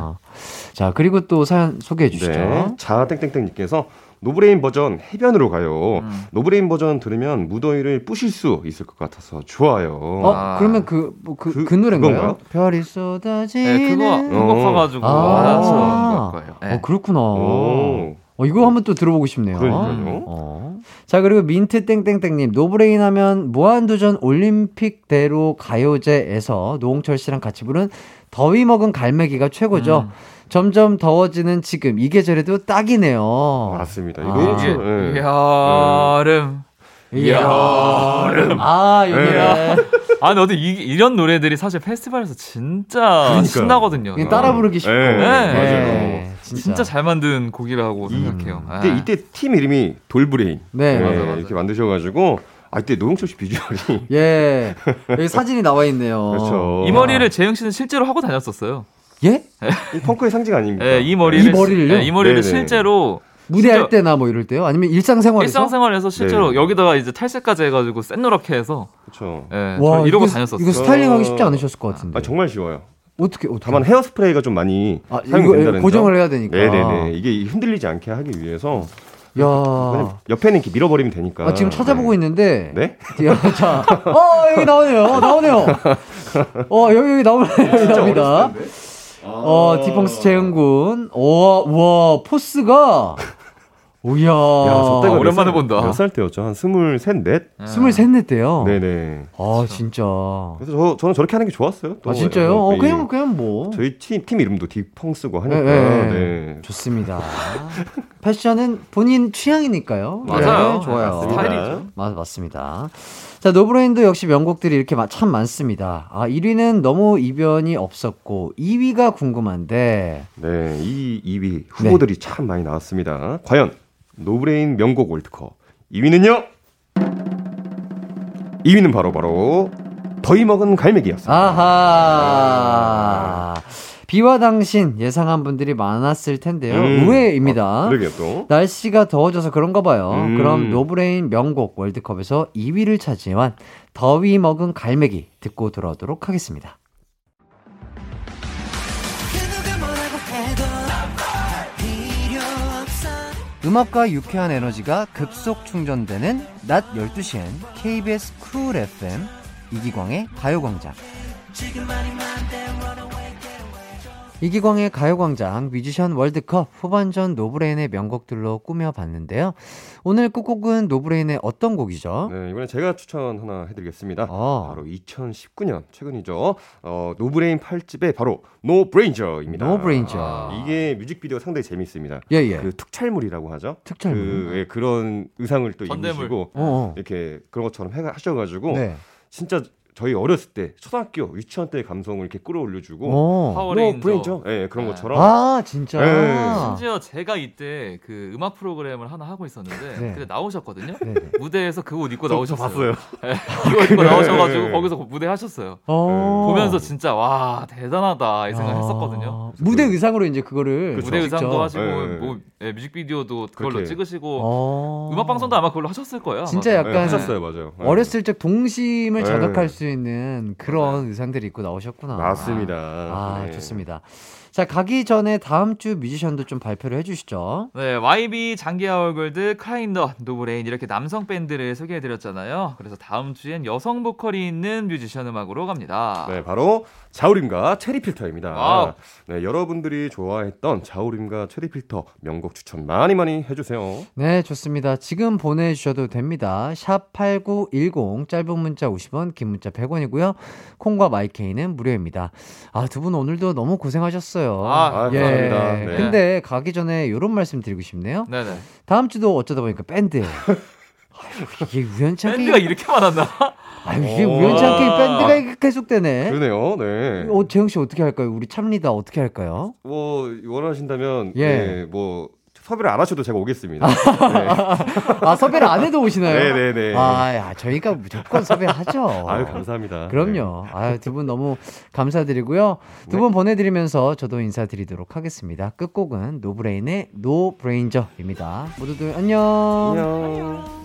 자, 그리고 또 사연 소개해 주시죠. 네. 자, 땡땡땡님께서 노브레인 버전 해변으로 가요. 음. 노브레인 버전 들으면 무더위를 뿌실 수 있을 것 같아서 좋아요. 어, 아. 그러면 그, 뭐 그, 그, 그- 노래인가요? 그건가요? 별이 네, 쏟아지는. 그거 그거 어. 커가지고 아. 거예요. 예. 어, 그렇구나. 오. 어, 이거 한번 또 들어보고 싶네요. 그러니까요. 어. 자, 그리고 민트 땡땡땡님, 노브레인 하면 무한도전 올림픽대로 가요제에서 노홍철 씨랑 같이 부른 더위 먹은 갈매기가 최고죠. 음. 점점 더워지는 지금 이 계절에도 딱이네요. 맞습니다. 아. 이거 이게 예. 여름 여름 아, 여기네. 아 근데 어디 이, 이런 노래들이 사실 페스티벌에서 진짜 그러니까요. 신나거든요. 그냥 따라 부르기 쉽고. 네, 맞아요. 진짜. 진짜 잘 만든 곡이라고 생각해요. 근데 예. 이때 팀 이름이 돌브레인. 네. 네, 맞아, 맞아. 이렇게 만드셔가지고 아 이때 노홍철 씨 비주얼이 [laughs] 예. 여기 사진이 나와 있네요. 그렇죠. 이 머리를 재영 씨는 실제로 하고 다녔었어요. 예? 이 펑크의 상징 아닙니까? 예, 이 머리를 이 머리를요? 예, 이 머리를 네네. 실제로 무대할 때나 뭐 이럴 때요? 아니면 일상생활에서? 일상생활에서 실제로 네. 여기다가 이제 탈색까지 해가지고 센노랗게 해서 그렇죠. 예, 와, 저 이러고 이거, 다녔었어요. 이거 스타일링하기 쉽지 않으셨을 것 같은데. 아 정말 쉬워요. 어떻게, 어떻게. 다만 헤어스프레이가 좀 많이 아, 사용이 이거 된다는 고정을 점. 해야 되니까. 네네네. 이게 흔들리지 않게 하기 위해서 야. 옆에는 이렇게 밀어버리면 되니까. 아, 지금 찾아보고 네. 있는데. 네? [laughs] 야, 자. 어, 여기 나오네요. 어, 나오네요. [laughs] 어, 여기, 여기 나오네요. 여기 나옵니다. 어, 딕펑스 재흥 군. 와, 와, 포스가. [laughs] 오야. 야, 저 때가 몇 오랜만에 살- 본다. 몇 살 때였죠? 한 스물셋, 넷? 스물셋 넷 때요. 네네. 아 진짜. 그래서 저, 저는 저렇게 하는 게 좋았어요. 또 아 진짜요? 어 이- 그냥 그냥 뭐. 저희 팀, 팀 이름도 딕펑스고 하니까. 네, 네. 네. 좋습니다. [laughs] 패션은 본인 취향이니까요. 맞아요. 네, 좋아요. 맞습니다. 스타일이죠. 맞, 맞습니다. 자, 노브레인도 역시 명곡들이 이렇게 마- 참 많습니다. 아, 1위는 너무 이변이 없었고, 2위가 궁금한데, 네, 이 2위 후보들이 참 많이 나왔습니다. 과연 노브레인 명곡 월드컵 2위는요? 2위는 바로 바로 더위 먹은 갈매기였습니다. 아하. 비와 당신 예상한 분들이 많았을 텐데요. 음. 의외입니다. 또. 날씨가 더워져서 그런가 봐요. 음. 그럼 노브레인 명곡 월드컵에서 2위를 차지한 더위 먹은 갈매기 듣고 돌아오도록 하겠습니다. 음악과 유쾌한 에너지가 급속 충전되는 낮 12시엔 KBS 쿨 FM 이기광의 가요광장. 이기광의 가요광장 뮤지션 월드컵 후반전 노브레인의 명곡들로 꾸며봤는데요. 오늘 끝곡은 노브레인의 어떤 곡이죠? 네, 이번에 제가 추천 하나 해드리겠습니다. 어. 바로 2019년 최근이죠. 어, 노브레인 8집의 바로 노브레인저입니다. 노브레인저. 이게 뮤직비디오 상당히 재밌습니다. 예, 예. 그 특촬물이라고 하죠. 특촬물. 그, 예, 그런 의상을 또 전대물. 입으시고 어, 어. 이렇게 그런 것처럼 해 하셔가지고 네. 진짜 저희 어렸을 때 초등학교 유치원 때 감성을 이렇게 끌어올려주고 어. 파워레인저. 노브레인저 예 그런 네. 것처럼 아, 진짜. 네. 심지어 제가 이때 그 음악 프로그램을 하나 하고 있었는데 네. 그때 나오셨거든요. 네네. 무대에서 그 옷 입고 나오셨어요. 봤어요. 네, 이거 입고 네. 나오셔가지고 거기서 무대 하셨어요. 어. 보면서 진짜 와 대단하다 이 생각 아, 했었거든요. 무대 의상으로 이제 그거를 그쵸. 무대 의상도. 하시고 네. 뭐 예, 뮤직비디오도 그걸로 그렇게. 찍으시고 어. 음악 방송도 아마 그걸로 하셨을 거예요. 아마. 진짜 네, 약간 하셨어요 맞아요. 네. 어렸을 적 동심을 네. 자극할 수 있는 그런 의상들이 입고 나오셨구나. 맞습니다. 아, 네. 좋습니다. 자, 가기 전에 다음 주 뮤지션도 좀 발표를 해주시죠. 네, YB, 장기하와 얼굴들, 크라잉넛, 노브레인 이렇게 남성 밴드를 소개해드렸잖아요. 그래서 다음 주엔 여성 보컬이 있는 뮤지션 음악으로 갑니다. 네, 바로 자우림과 체리 필터입니다. 와우. 네, 여러분들이 좋아했던 자우림과 체리 필터 명곡 추천 많이 많이 해주세요. 네, 좋습니다. 지금 보내주셔도 됩니다. 샵 8910, 짧은 문자 50원, 긴 문자 100원이고요. 콩과 마이케이는 무료입니다. 아, 두 분 오늘도 너무 고생하셨어요. 아, 아, 감사합니다. 네. 근데 가기 전에 이런 말씀 드리고 싶네요. 네네. 다음 주도 어쩌다 보니까. [laughs] 아유, 이게 우연치 않게. 밴드가 이렇게 많았나? 아유, 이게 아. 밴드가 이렇게 계속되네. 그러네요. 네. 어, 재영 씨 어떻게 할까요? 우리 참리다 어떻게 할까요? 뭐 원하신다면 예. 네, 뭐 섭외를 안 하셔도 제가 오겠습니다. [laughs] 네. 아, 섭외를 안 해도 오시나요? 네네네. 아, 야, 저희가 무조건 섭외하죠. 아유 감사합니다. 그럼요. 아유, 두 분 너무 감사드리고요. 두 네. 분 보내드리면서 저도 인사드리도록 하겠습니다. 끝곡은 노브레인의 노브레인저입니다. 모두들 안녕. 네. 안녕.